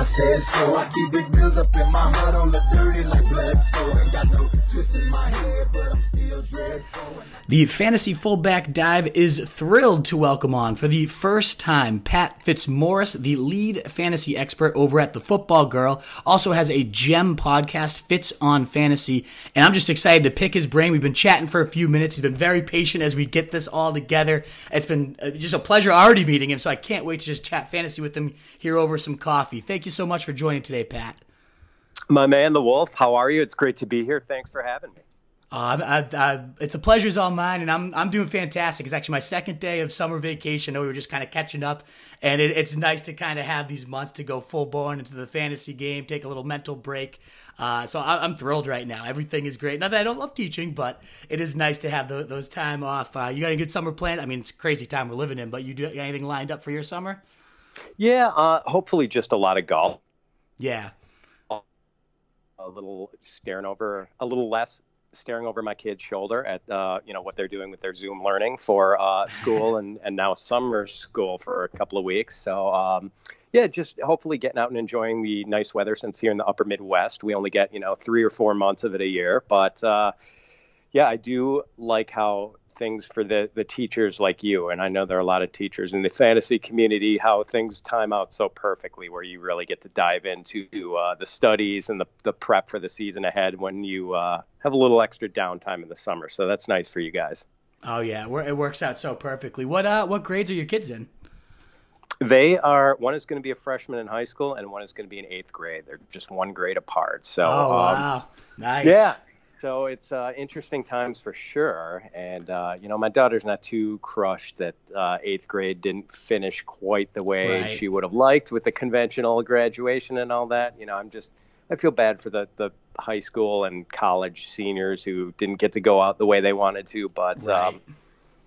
I said so. I keep big bills up in my heart on the dirty like blood. So ain't got no twist in my head, The fantasy fullback dive is thrilled to welcome on for the first time Pat Fitzmaurice, the lead fantasy expert over at the Football Girl, also has a gem podcast, Fitz on Fantasy, and I'm just excited to pick his brain. We've been chatting for a few minutes. He's been very patient as we get this all together. It's been uh, just a pleasure already meeting him, so I can't wait to just chat fantasy with him here over some coffee. Thank you so much for joining today, Pat. My man, the Wolf. How are you? It's great to be here. Thanks for having me. Uh, I, I, it's a pleasure's all mine, and I'm I'm doing fantastic. It's actually my second day of summer vacation. we were just kind of catching up, and it, it's nice to kind of have these months to go full born into the fantasy game, take a little mental break. Uh, so I, am thrilled right now. Everything is great. Not that I don't love teaching, but it is nice to have the, those time off. Uh, you got any good summer plans? I mean, it's crazy time we're living in, but you do anything lined up for your summer? Yeah, uh, hopefully just a lot of golf. Yeah. A little staring over, a little less staring over my kid's shoulder at uh, you know what they're doing with their Zoom learning for uh, school and and now summer school for a couple of weeks. So um, yeah, just hopefully getting out and enjoying the nice weather. Since here in the Upper Midwest, we only get you know three or four months of it a year. But uh, yeah, I do like how things for the the teachers like you and I know there are a lot of teachers in the fantasy community how things time out so perfectly where you really get to dive into uh, the studies and the the prep for the season ahead when you uh, have a little extra downtime in the summer so that's nice for you guys. Oh yeah, it works out so perfectly. What uh what grades are your kids in? They are one is going to be a freshman in high school and one is going to be in eighth grade. They're just one grade apart. So oh wow, um, nice. Yeah, so it's uh, interesting times for sure. And, uh, you know, my daughter's not too crushed that uh, eighth grade didn't finish quite the way right. she would have liked with the conventional graduation and all that. You know, I'm just, I feel bad for the, the high school and college seniors who didn't get to go out the way they wanted to, but right. um,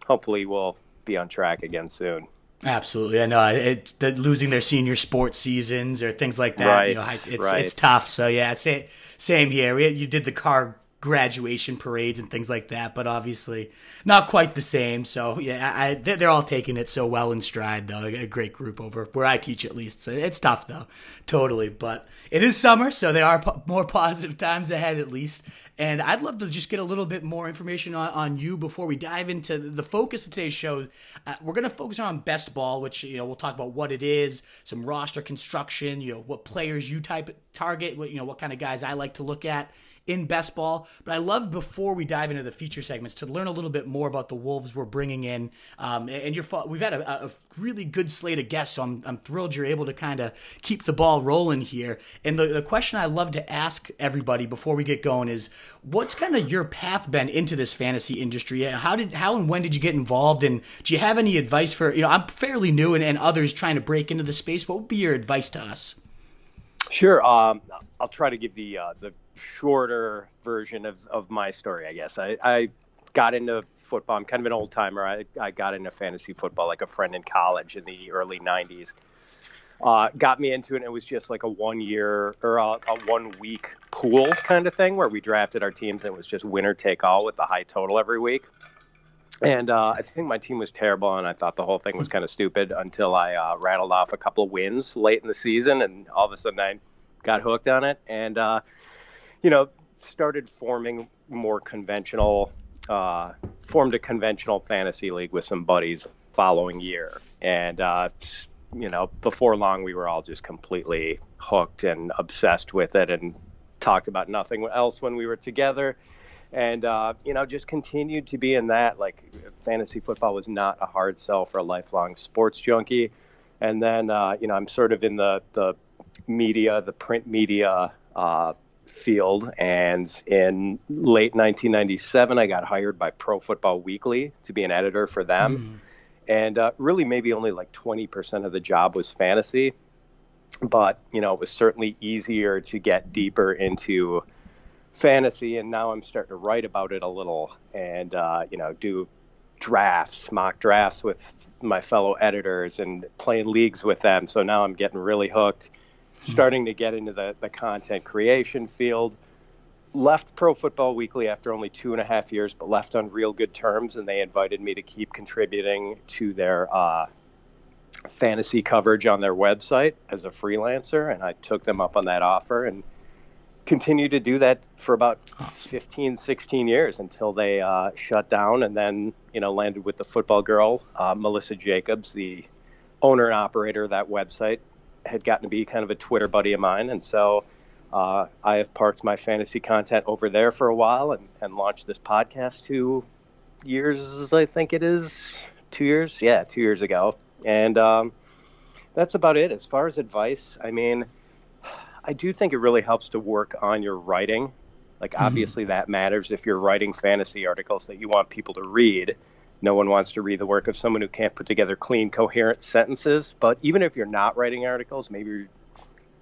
hopefully we'll be on track again soon. Absolutely, I know. It, the, losing their senior sports seasons or things like that, right, you know, it's right. it's tough. So yeah, same, same here. We, you did the car graduation parades and things like that, but obviously not quite the same. So yeah, I, they're all taking it so well in stride, though. A great group over where I teach, at least. So it's tough though, totally. But it is summer, so there are po- more positive times ahead, at least. And I'd love to just get a little bit more information on, on you before we dive into the focus of today's show. Uh, we're going to focus on best ball, which you know we'll talk about what it is, some roster construction, you know what players you type target, what you know what kind of guys I like to look at in best ball. But I love before we dive into the feature segments to learn a little bit more about the Wolves we're bringing in. Um, and you're, we've had a, a, really good slate of guests, so I'm, I'm thrilled you're able to kind of keep the ball rolling here. And the, the question I love to ask everybody before we get going is, what's kind of your path been into this fantasy industry? How did how and when did you get involved? And do you have any advice for you know I'm fairly new and, and others trying to break into the space? What would be your advice to us? Sure. Um, I'll try to give the uh, the shorter version of, of my story, I guess. I, I got into football. I'm kind of an old timer. I, I got into fantasy football like a friend in college in the early 90s. Uh, got me into it. And it was just like a one year or a, a, one week pool kind of thing where we drafted our teams and it was just winner take all with the high total every week. And uh, I think my team was terrible, and I thought the whole thing was kind of stupid until I uh, rattled off a couple of wins late in the season, and all of a sudden I got hooked on it. And uh, you know, started forming more conventional, uh, formed a conventional fantasy league with some buddies following year. And, uh, you know, before long, we were all just completely hooked and obsessed with it and talked about nothing else when we were together. And, uh, you know, just continued to be in that. Like, fantasy football was not a hard sell for a lifelong sports junkie. And then, uh, you know, I'm sort of in the, the media, the print media uh, field. And in late 1997, I got hired by Pro Football Weekly to be an editor for them. Mm. And uh, really, maybe only like 20% of the job was fantasy. but you know, it was certainly easier to get deeper into fantasy, and now I'm starting to write about it a little, and uh, you know, do drafts, mock drafts with my fellow editors, and playing leagues with them. So now I'm getting really hooked, starting to get into the the content creation field. Left Pro Football Weekly after only two and a half years, but left on real good terms, and they invited me to keep contributing to their uh, fantasy coverage on their website as a freelancer, and I took them up on that offer and continued to do that for about awesome. 15, 16 years until they uh, shut down, and then you know landed with the football girl, uh, Melissa Jacobs, the owner and operator of that website, had gotten to be kind of a Twitter buddy of mine, and so. Uh, I have parked my fantasy content over there for a while and, and launched this podcast two years, I think it is. Two years? Yeah, two years ago. And um, that's about it. As far as advice, I mean, I do think it really helps to work on your writing. Like, mm-hmm. obviously, that matters if you're writing fantasy articles that you want people to read. No one wants to read the work of someone who can't put together clean, coherent sentences. But even if you're not writing articles, maybe you're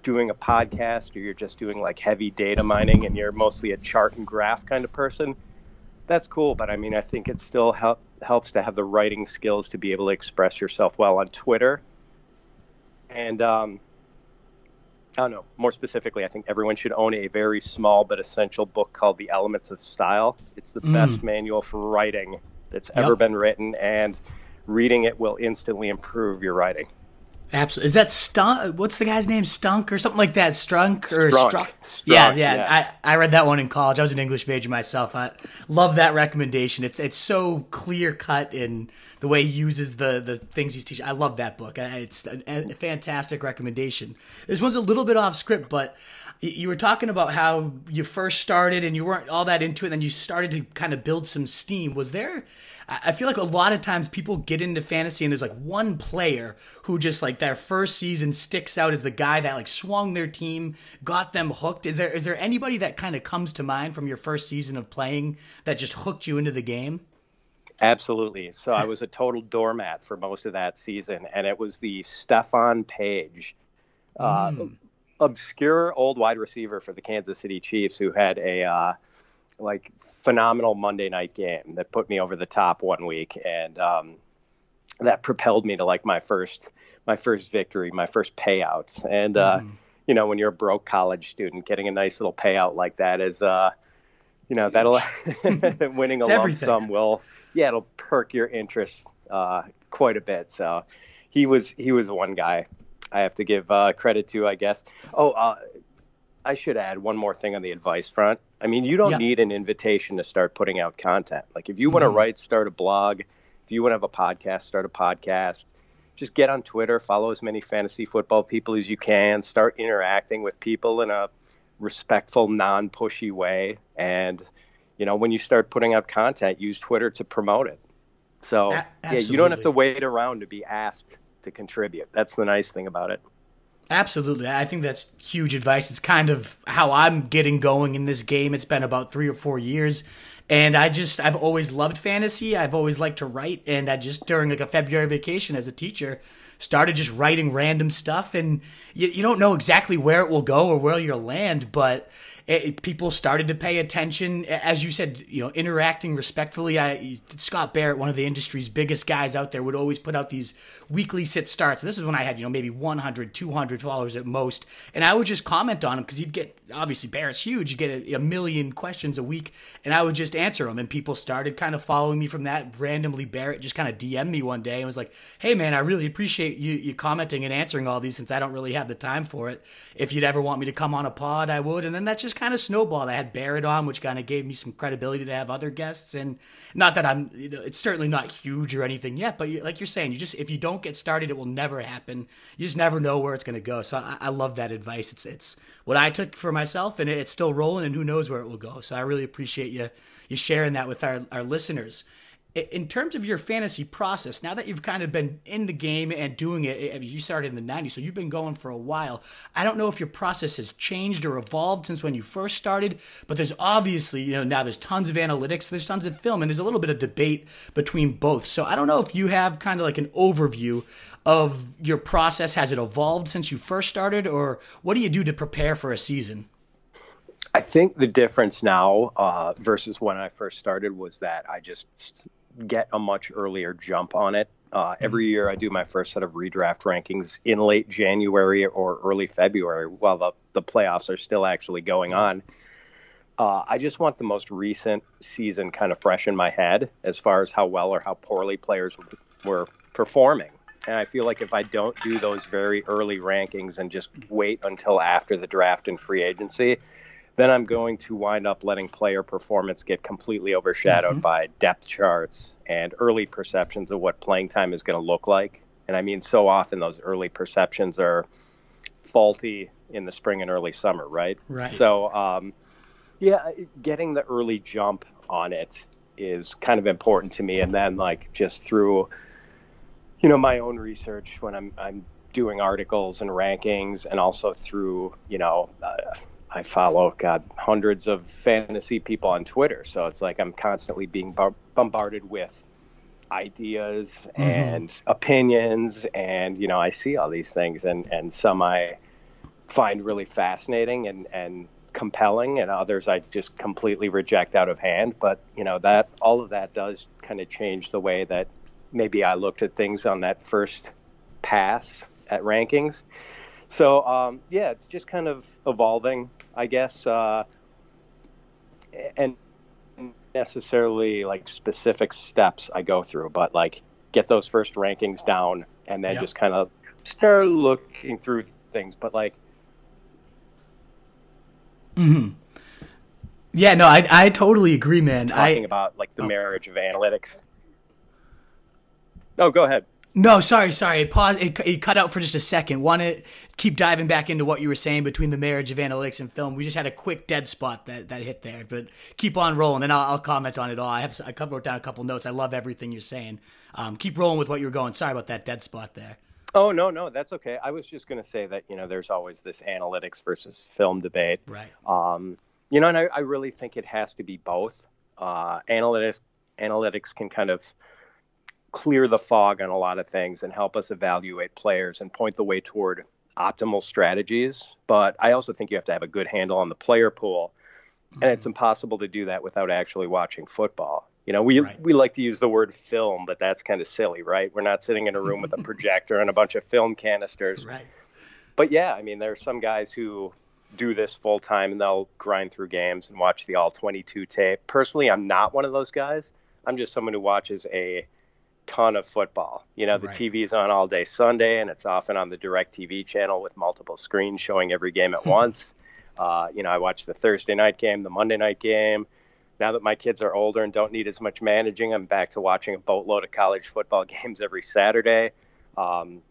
doing a podcast or you're just doing like heavy data mining and you're mostly a chart and graph kind of person, that's cool. But I mean, I think it still help, helps to have the writing skills to be able to express yourself well on Twitter. And um, I don't know, more specifically, I think everyone should own a very small but essential book called The Elements of Style. It's the mm. best manual for writing that's yep. ever been written, and reading it will instantly improve your writing. Absolutely. Is that Stunk? What's the guy's name? Stunk or something like that? Strunk or Strunk? Strunk. Yeah, yeah. Yes. I, I read that one in college. I was an English major myself. I love that recommendation. It's it's so clear cut in the way he uses the the things he's teaching. I love that book. It's a, a fantastic recommendation. This one's a little bit off script, but you were talking about how you first started and you weren't all that into it, and then you started to kind of build some steam. Was there I feel like a lot of times people get into fantasy and there's like one player who just like their first season sticks out as the guy that like swung their team, got them hooked. Is there is there anybody that kind of comes to mind from your first season of playing that just hooked you into the game? Absolutely. So I was a total doormat for most of that season, and it was the Stephone Paige, uh, mm. Obscure old wide receiver for the Kansas City Chiefs, who had a uh, like phenomenal Monday night game that put me over the top one week, and um, that propelled me to like my first my first victory, my first payout. And uh, mm. you know, when you're a broke college student, getting a nice little payout like that is, uh, you know, that'll winning a lump sum will, yeah, it'll perk your interest uh, quite a bit. So he was he was one guy I have to give uh, credit to, I guess. Oh, uh, I should add one more thing on the advice front. I mean, you don't yeah. need an invitation to start putting out content. Like if you want to mm-hmm. write, start a blog. If you want to have a podcast, start a podcast. Just get on Twitter, follow as many fantasy football people as you can, start interacting with people in a respectful, non-pushy way. And you know, when you start putting out content, use Twitter to promote it. So a- yeah, you don't have to wait around to be asked to contribute. That's the nice thing about it. Absolutely. I think that's huge advice. It's kind of how I'm getting going in this game. It's been about three or four years. And I just, I've always loved fantasy. I've always liked to write. And I just, during like a February vacation as a teacher, started just writing random stuff. And you, you don't know exactly where it will go or where you'll land, but Eh, it, people started to pay attention. Eh, as you said, you know, interacting respectfully. I, Scott Barrett, one of the industry's biggest guys out there, would always put out these weekly sit starts. And this is when I had, you know, maybe 100, 200 followers at most. And I would just comment on them because he'd get, obviously, Barrett's huge. You get a, a, million questions a week. And I would just answer them. And people started kind of following me from that. Randomly, Barrett just kind of DM'd me one day and was like, hey, man, I really appreciate you, you commenting and answering all these since I don't really have the time for it. If you'd ever want me to come on a pod, I would. And then that just kind of snowballed. I had Barrett on, which kind of gave me some credibility to have other guests. And not that I'm, you know, it's certainly not huge or anything yet, but you, like you're saying, you just, if you don't get started, it will never happen. You just never know where it's going to go. So I, I, love that advice. It's, it's what I took for myself and it's still rolling and who knows where it will go. So I really appreciate you, you sharing that with our, our listeners. In terms of your fantasy process, now that you've kind of been in the game and doing it, you started in the 90s, so you've been going for a while. I don't know if your process has changed or evolved since when you first started, but there's obviously, you know, now there's tons of analytics, there's tons of film, and there's a little bit of debate between both. So I don't know if you have kind of like an overview of your process. Has it evolved since you first started, or what do you do to prepare for a season? I think the difference now uh, versus when I first started was that I just get a much earlier jump on it. Uh, every year, I do my first set of redraft rankings in late January or early February while the, the playoffs are still actually going on. Uh, I just want the most recent season kind of fresh in my head as far as how well or how poorly players were performing. And I feel like if I don't do those very early rankings and just wait until after the draft and free agency, then I'm going to wind up letting player performance get completely overshadowed mm-hmm. by depth charts and early perceptions of what playing time is going to look like. And I mean, so often those early perceptions are faulty in the spring and early summer, right? Right. So, um, yeah, getting the early jump on it is kind of important to me. And then, like, just through, you know, my own research when I'm, I'm doing articles and rankings, and also through, you know, uh, I follow God hundreds of fantasy people on Twitter, so it's like I'm constantly being bar- bombarded with ideas mm-hmm. and opinions, and you know I see all these things, and and some I find really fascinating and and compelling, and others I just completely reject out of hand. But you know that all of that does kind of change the way that maybe I looked at things on that first pass at rankings. So um, yeah, it's just kind of evolving. I guess, uh, and necessarily like specific steps I go through, but like get those first rankings down and then just kind of start looking through things. But like, hmm yeah, no, I I totally agree, man. I talking I, about like the oh. marriage of analytics. Oh, go ahead. No, sorry, sorry. It, paused, it, it, cut out for just a second. Want to keep diving back into what you were saying between the marriage of analytics and film. We just had a quick dead spot that, that hit there, but keep on rolling, and I'll, I'll comment on it all. I have I wrote down a couple notes. I love everything you're saying. Um, keep rolling with what you were going. Sorry about that dead spot there. Oh no, no, that's okay. I was just going to say that you know there's always this analytics versus film debate, right? Um, you know, and I, I really think it has to be both. Uh, analytics analytics can kind of clear the fog on a lot of things and help us evaluate players and point the way toward optimal strategies. But I also think you have to have a good handle on the player pool. And it's mm-hmm. impossible to do that without actually watching football. You know, we right. we like to use the word film, but that's kind of silly, right? We're not sitting in a room with a projector and a bunch of film canisters. Right. But yeah, I mean, there are some guys who do this full time and they'll grind through games and watch the all 22 tape. Personally, I'm not one of those guys. I'm just someone who watches a ton of football. You know, the right. TV's on all day Sunday, and it's often on the DirecTV channel with multiple screens showing every game at once. Uh, you know, I watch the Thursday night game, the Monday night game. Now that my kids are older and don't need as much managing, I'm back to watching a boatload of college football games every Saturday. Um,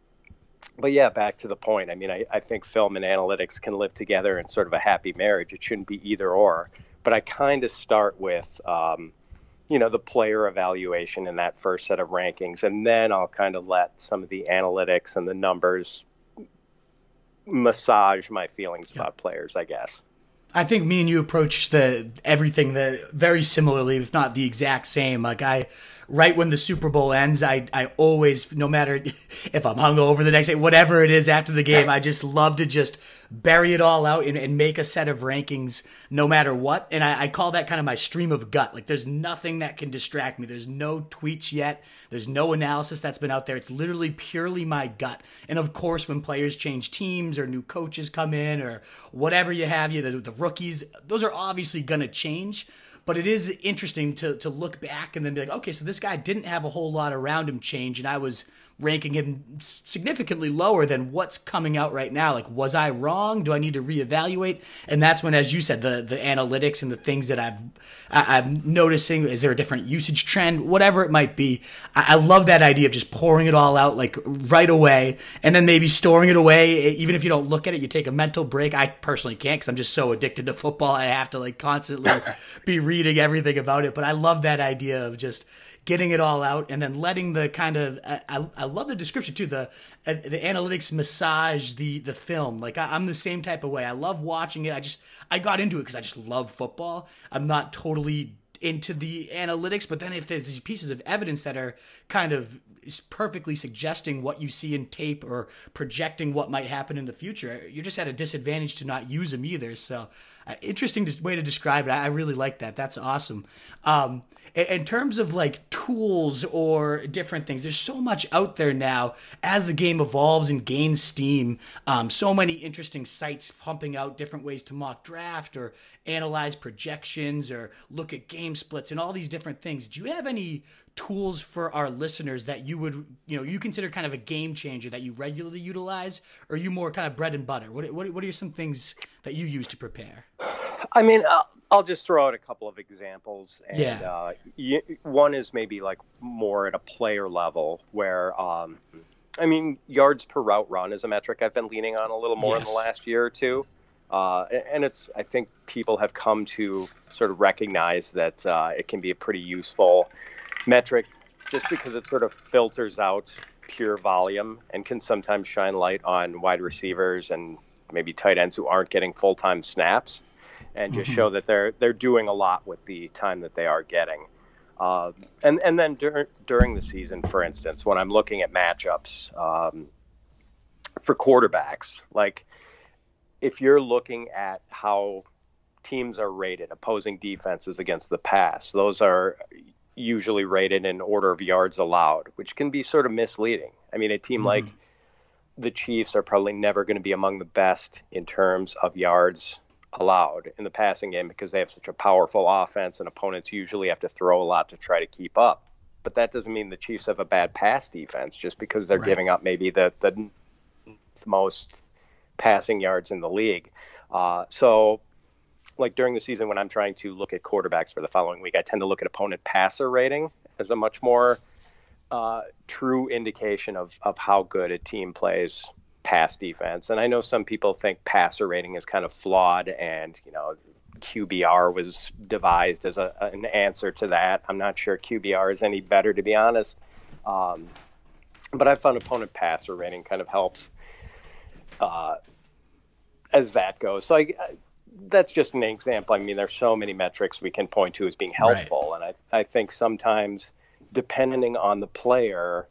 but yeah, back to the point. I mean, I, I think film and analytics can live together in sort of a happy marriage. It shouldn't be either or. But I kind of start with um, you know the player evaluation in that first set of rankings. And then i'll kind of let some of the analytics and the numbers massage my feelings about players i guess. I think me and you approach the everything the very similarly, if not the exact same. Like I, right when the Super Bowl ends, I I always, no matter if I'm hungover the next day, whatever it is after the game, I just love to just bury it all out and, and make a set of rankings no matter what. And I, I call that kind of my stream of gut. Like there's nothing that can distract me. There's no tweets yet. There's no analysis that's been out there. It's literally purely my gut. And of course, when players change teams or new coaches come in or whatever you have, you the, the rookies, those are obviously going to change. But it is interesting to to look back and then be like, okay, so this guy didn't have a whole lot around him change, and I was ranking him significantly lower than what's coming out right now. Like, was I wrong? Do I need to reevaluate? And that's when, as you said, the the analytics and the things that I've I, am i am noticing. Is there a different usage trend? Whatever it might be, I, I, love that idea of just pouring it all out like right away, and then maybe storing it away. Even if you don't look at it, you take a mental break. I personally can't because I'm just so addicted to football. I have to like constantly be reading everything about it. But I love that idea of just getting it all out and then letting the kind of I, I love the description too the uh, the analytics massage the the film. Like I, am the same type of way. I love watching it. I just I got into it because I just love football. I'm not totally into the analytics but then if there's these pieces of evidence that are kind of perfectly suggesting what you see in tape or projecting what might happen in the future you're just at a disadvantage to not use them either so uh, interesting way to describe it. I, really like that. That's awesome. Um, in, in terms of like tools or different things, there's so much out there now as the game evolves and gains steam. Um, so many interesting sites pumping out different ways to mock draft or analyze projections or look at game splits and all these different things. Do you have any tools for our listeners that you would you know you consider kind of a game changer that you regularly utilize or you more kind of bread and butter what, what, what are some things that you use to prepare i mean I'll, I'll just throw out a couple of examples and yeah. uh, one is maybe like more at a player level where um, i mean yards per route run is a metric i've been leaning on a little more yes. in the last year or two uh, and it's i think people have come to sort of recognize that uh, it can be a pretty useful metric just because it sort of filters out pure volume and can sometimes shine light on wide receivers and maybe tight ends who aren't getting full time snaps and just mm-hmm. show that they're they're doing a lot with the time that they are getting. Uh, and and then dur- during the season, for instance, when I'm looking at matchups um, for quarterbacks, like if you're looking at how teams are rated, opposing defenses against the pass, those are usually rated in order of yards allowed, which can be sort of misleading. I mean, a team mm-hmm. like the Chiefs are probably never going to be among the best in terms of yards allowed in the passing game because they have such a powerful offense and opponents usually have to throw a lot to try to keep up. But that doesn't mean the Chiefs have a bad pass defense just because they're right. giving up maybe the, the most passing yards in the league. Uh, so like during the season when I'm trying to look at quarterbacks for the following week, I tend to look at opponent passer rating as a much more uh, true indication of, of how good a team plays pass defense. And I know some people think passer rating is kind of flawed and, you know, QBR was devised as a, an answer to that. I'm not sure QBR is any better, to be honest. Um, but I found opponent passer rating kind of helps uh, as that goes. So I, that's just an example. I mean, there's so many metrics we can point to as being helpful, right. and I, I think sometimes, depending on the player,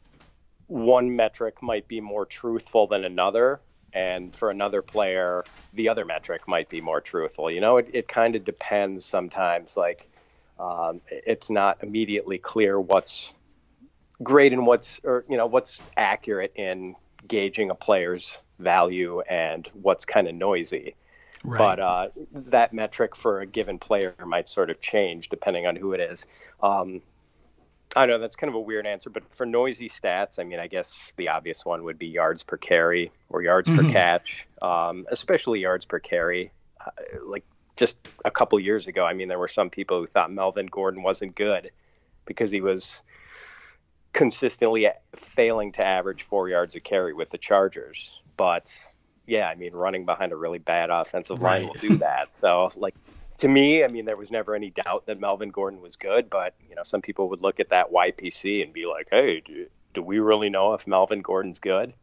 one metric might be more truthful than another, and for another player, the other metric might be more truthful. You know, it, it kind of depends sometimes. Like, um, it's not immediately clear what's great and what's, or you know, what's accurate in gauging a player's value and what's kind of noisy. Right. But uh, that metric for a given player might sort of change depending on who it is. Um, I know that's kind of a weird answer, but for noisy stats, I mean, I guess the obvious one would be yards per carry or yards mm-hmm. per catch, um, especially yards per carry. Uh, like just a couple years ago, I mean, there were some people who thought Melvin Gordon wasn't good because he was consistently failing to average four yards a carry with the Chargers. But yeah, I mean, running behind a really bad offensive line right. will do that. So, like, to me, I mean, there was never any doubt that Melvin Gordon was good, but, you know, some people would look at that YPC and be like, hey, do, do we really know if Melvin Gordon's good?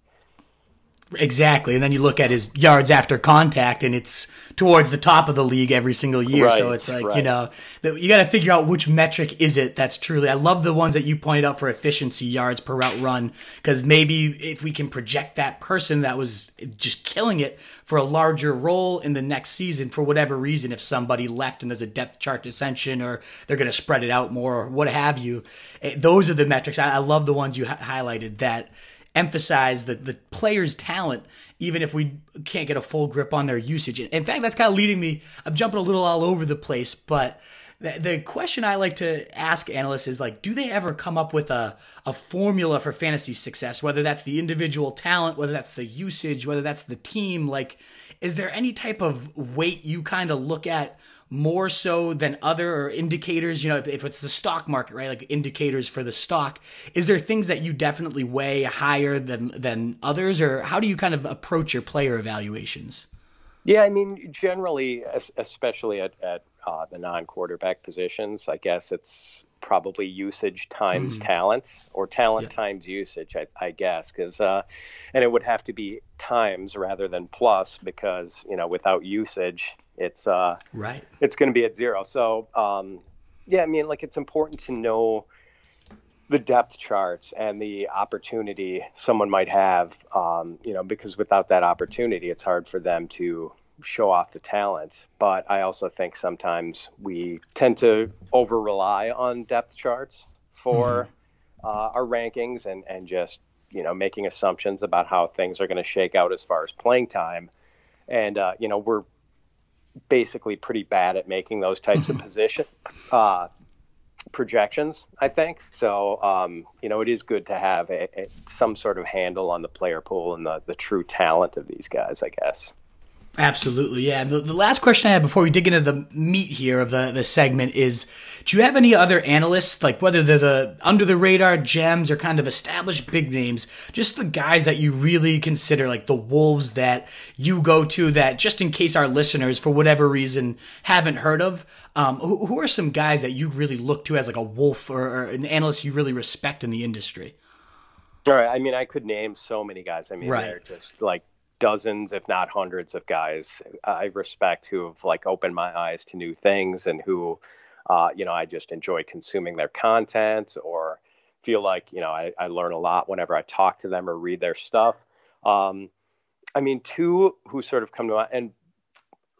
Exactly. And then you look at his yards after contact and it's towards the top of the league every single year. Right, so it's like, right. you know, you got to figure out which metric is it that's truly. I love the ones that you pointed out for efficiency yards per route run because maybe if we can project that person that was just killing it for a larger role in the next season for whatever reason, if somebody left and there's a depth chart dissension or they're going to spread it out more or what have you, eh, those are the metrics. I, I love the ones you highlighted that emphasize the, the player's talent, even if we can't get a full grip on their usage. In fact, that's kind of leading me, I'm jumping a little all over the place, but the, the question I like to ask analysts is like, do they ever come up with a, a formula for fantasy success, whether that's the individual talent, whether that's the usage, whether that's the team? Like, is there any type of weight you kind of look at more so than other indicators you know if, if, it's the stock market right like indicators for the stock is there things that you definitely weigh higher than than others or how do you kind of approach your player evaluations yeah i mean generally especially at, at uh, the non-quarterback positions i guess it's probably usage times mm. talent or talent yeah. times usage, I, I guess, because uh, and it would have to be times rather than plus because you know without usage, it's uh, right, it's going to be at zero. So um, yeah, I mean, like it's important to know the depth charts and the opportunity someone might have, um, you know, because without that opportunity, it's hard for them to show off the talent. But I also think sometimes we tend to over rely on depth charts for mm-hmm. uh, our rankings and, and just, you know, making assumptions about how things are going to shake out as far as playing time. And, uh, you know, we're basically pretty bad at making those types of position uh, projections, I think. So, um, you know, it is good to have a, a, some sort of handle on the player pool and the, the true talent of these guys, I guess. Absolutely, yeah. The, the, last question I have before we dig into the meat here of the, the segment is: Do you have any other analysts, like whether they're the under the radar gems or kind of established big names, just the guys that you really consider like the wolves that you go to that, just in case our listeners, for whatever reason, haven't heard of? Um, who, who, are some guys that you really look to as like a wolf or, or an analyst you really respect in the industry? All right. I mean, I could name so many guys. I mean, right. they're just like dozens, if not hundreds, of guys I respect who have like opened my eyes to new things and who, uh, you know, I just enjoy consuming their content or feel like you know I, I learn a lot whenever I talk to them or read their stuff. Um, I mean, two who sort of come to mind, and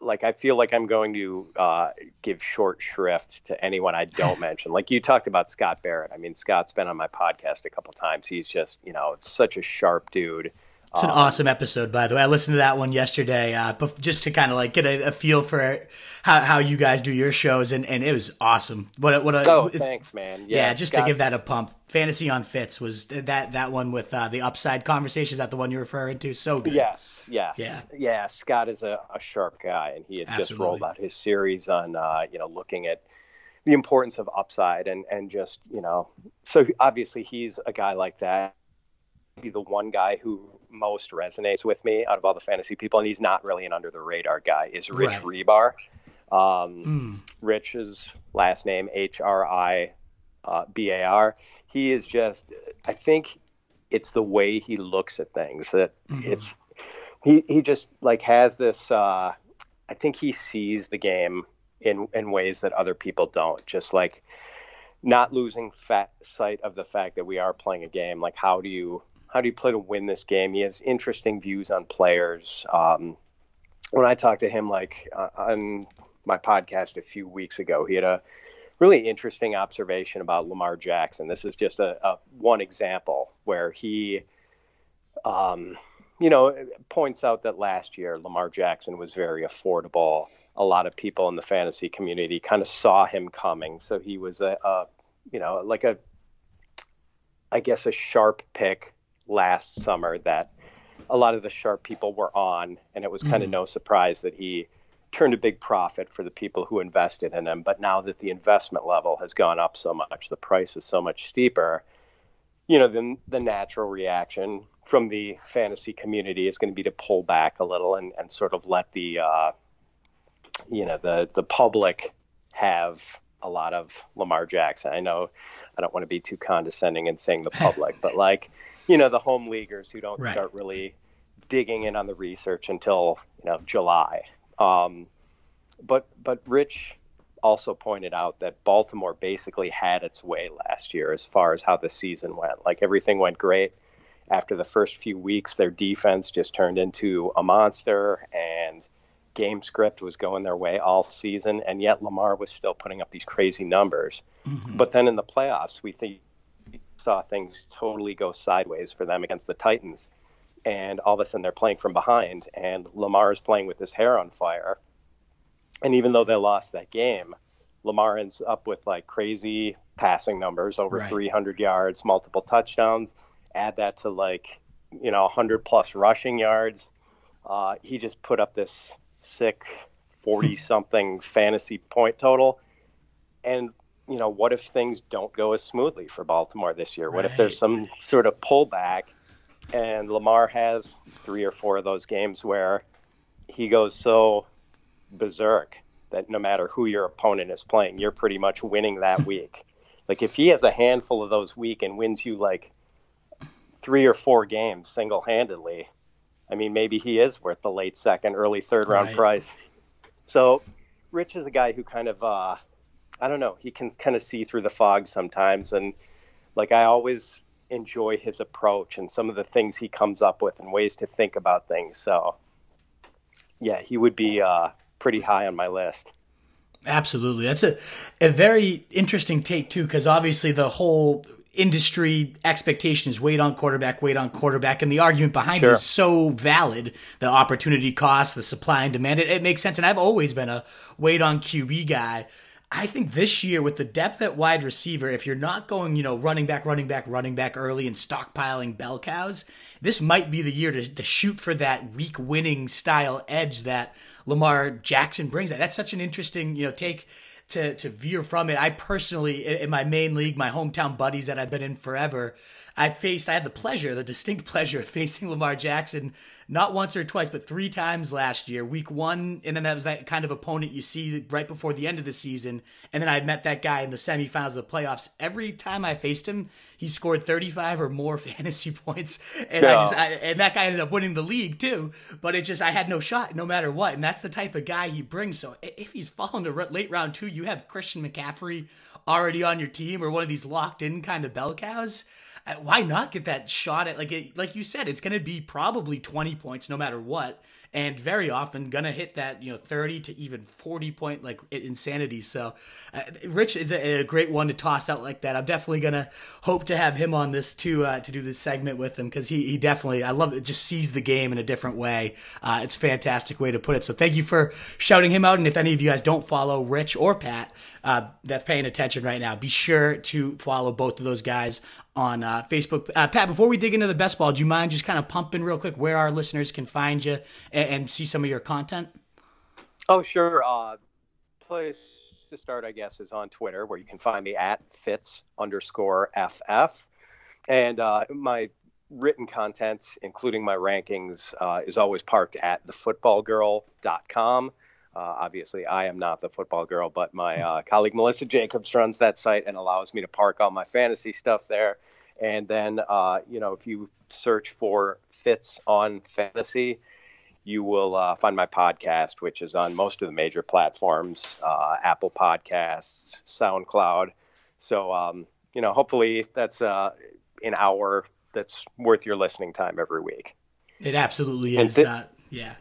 like I feel like I'm going to uh, give short shrift to anyone I don't mention. Like you talked about Scott Barrett. I mean, Scott's been on my podcast a couple times. He's just you know such a sharp dude. It's an um, awesome episode, by the way. I listened to that one yesterday, uh, just to kind of like get a, a, feel for how, how you guys do your shows, and, and it was awesome. What a, what a, oh, thanks, man. Yeah, yeah just to give that a pump. Fantasy on Fitz was that that one with uh, the upside conversation. Is that the one you're referring to? So good. Yes, yes, yeah, yeah. Scott is a, a sharp guy, and he had Absolutely. just rolled out his series on uh, you know looking at the importance of upside and and just you know so obviously he's a guy like that be the one guy who most resonates with me out of all the fantasy people, and he's not really an under the radar guy, is Rich right. Hribar. Um, mm. Rich's last name, H R I uh, B A R. He is just, I think it's the way he looks at things that mm-hmm. it's, he, he just like has this, uh, I think he sees the game in, in ways that other people don't. Just like, not losing fat sight of the fact that we are playing a game. Like, how do you how do you play to win this game? He has interesting views on players. Um, when I talked to him, like uh, on my podcast a few weeks ago, he had a really interesting observation about Lamar Jackson. This is just a, a one example where he, um, you know, points out that last year Lamar Jackson was very affordable. A lot of people in the fantasy community kind of saw him coming, so he was a, a you know, like a, I guess a sharp pick last summer that a lot of the sharp people were on, and it was kind of mm. no surprise that he turned a big profit for the people who invested in him. But now that the investment level has gone up so much, the price is so much steeper, you know, then the natural reaction from the fantasy community is going to be to pull back a little and, and sort of let the, uh, you know, the, the public have a lot of Lamar Jackson. I know I don't want to be too condescending in saying the public, but like, you know the home leaguers who don't right. start really digging in on the research until you know July. Um, but but Rich also pointed out that Baltimore basically had its way last year as far as how the season went. Like everything went great. After the first few weeks, their defense just turned into a monster, and game script was going their way all season. And yet Lamar was still putting up these crazy numbers. Mm-hmm. But then in the playoffs, we think saw things totally go sideways for them against the Titans. And all of a sudden they're playing from behind, and Lamar is playing with his hair on fire. And even though they lost that game, Lamar ends up with like crazy passing numbers over right. 300 yards, multiple touchdowns. Add that to like, you know, 100 plus rushing yards. Uh, he just put up this sick 40 something fantasy point total. And you know, what if things don't go as smoothly for Baltimore this year? What right. if there's some sort of pullback and Lamar has three or four of those games where he goes so berserk that no matter who your opponent is playing, you're pretty much winning that week. Like if he has a handful of those week and wins you like three or four games single handedly, I mean, maybe he is worth the late second, early third round Right. price. So Rich is a guy who kind of, uh, I don't know, he can kind of see through the fog sometimes. And like I always enjoy his approach and some of the things he comes up with and ways to think about things. So yeah, he would be uh, pretty high on my list. Absolutely. That's a, a very interesting take, too, because obviously the whole industry expectation is wait on quarterback, wait on quarterback. And the argument behind Sure. it is so valid. The opportunity cost, the supply and demand, it, it makes sense. And I've always been a wait on QB guy. I think this year with the depth at wide receiver, if you're not going, you know, running back, running back, running back early and stockpiling bell cows, this might be the year to, to shoot for that week winning style edge that Lamar Jackson brings. That's such an interesting, you know, take to to veer from it. I personally, in my main league, my hometown buddies that I've been in forever, I faced. I had the pleasure, the distinct pleasure of facing Lamar Jackson not once or twice, but three times last year. Week one, and then that was that kind of opponent you see right before the end of the season. And then I met that guy in the semifinals of the playoffs. Every time I faced him, he scored 35 or more fantasy points, and I just I, and that guy ended up winning the league too. But it just I had no shot, no matter what. And that's the type of guy he brings. So if he's fallen to late round two, you have Christian McCaffrey already on your team, or one of these locked in kind of bell cows. Why not get that shot at like it, like you said? It's going to be probably twenty points no matter what, and very often going to hit that you know thirty to even forty point like insanity. So, uh, Rich is a, a great one to toss out like that. I'm definitely going to hope to have him on this too uh, to do this segment with him because he, he definitely I love it. Just sees the game in a different way. Uh, it's a fantastic way to put it. So thank you for shouting him out. And if any of you guys don't follow Rich or Pat, uh, that's paying attention right now, be sure to follow both of those guys on uh, Facebook. Uh, Pat, before we dig into the best ball, do you mind just kind of pumping real quick where our listeners can find you and, and see some of your content? Oh, sure. Uh, place to start, I guess, is on Twitter, where you can find me at fitz underscore ff. And uh, my written content, including my rankings, uh, is always parked at thefootballgirl.com. Uh, obviously, I am not the football girl, but my uh, colleague Melissa Jacobs runs that site and allows me to park all my fantasy stuff there. And then, uh, you know, if you search for Fitz on Fantasy, you will uh, find my podcast, which is on most of the major platforms uh, Apple Podcasts, SoundCloud. So, um, you know, hopefully that's uh, an hour that's worth your listening time every week. It absolutely is. uh, yeah.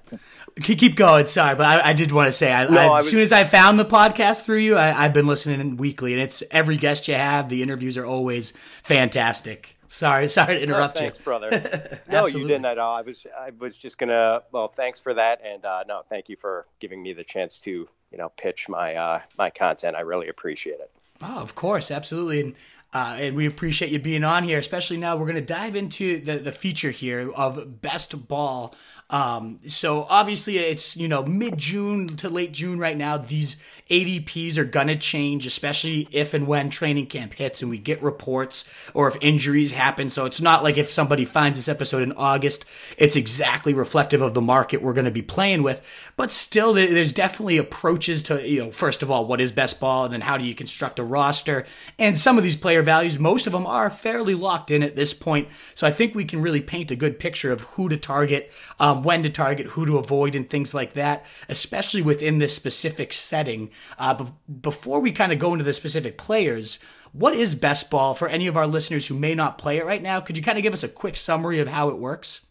Keep keep going. Sorry, but I, I did want to say, I, No, I, as was- soon as I found the podcast through you, I, I've been listening weekly, and it's every guest you have. The interviews are always fantastic. Sorry, sorry to interrupt Oh, thanks, you. brother. no, you didn't at all. I was, I was just gonna. Well, thanks for that, and uh, no, thank you for giving me the chance to, you know, pitch my uh, my content. I really appreciate it. Oh, of course, absolutely, and uh, and we appreciate you being on here, especially now. We're going to dive into the the feature here of best ball. Um, so obviously, it's you know mid June to late June right now. These ADPs are going to change, especially if and when training camp hits and we get reports or if injuries happen. So it's not like if somebody finds this episode in August, it's exactly reflective of the market we're going to be playing with. But still, there's definitely approaches to, you know, first of all, what is best ball and then how do you construct a roster? And some of these player values, most of them are fairly locked in at this point. So I think we can really paint a good picture of who to target, um, when to target, who to avoid, and things like that, especially within this specific setting. Uh, be- before we kind of go into the specific players, what is best ball for any of our listeners who may not play it right now? Could you kind of give us a quick summary of how it works?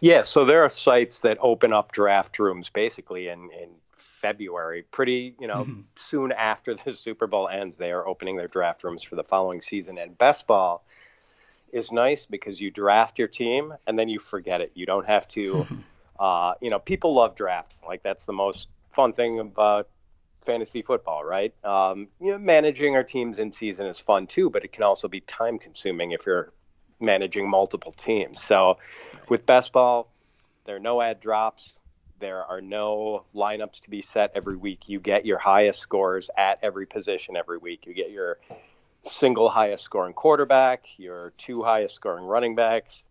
Yeah, so there are sites that open up draft rooms basically in, in February, pretty, you know, soon after the Super Bowl ends, they are opening their draft rooms for the following season. And best ball is nice because you draft your team and then you forget it. You don't have to, uh, you know, people love draft. Like that's the most fun thing about fantasy football, right? Um, you know, managing our teams in season is fun too, but it can also be time consuming if you're managing multiple teams. So with best ball, there are no add drops. There are no lineups to be set every week. You get your highest scores at every position every week. You get your single highest scoring quarterback, your two highest scoring running backs,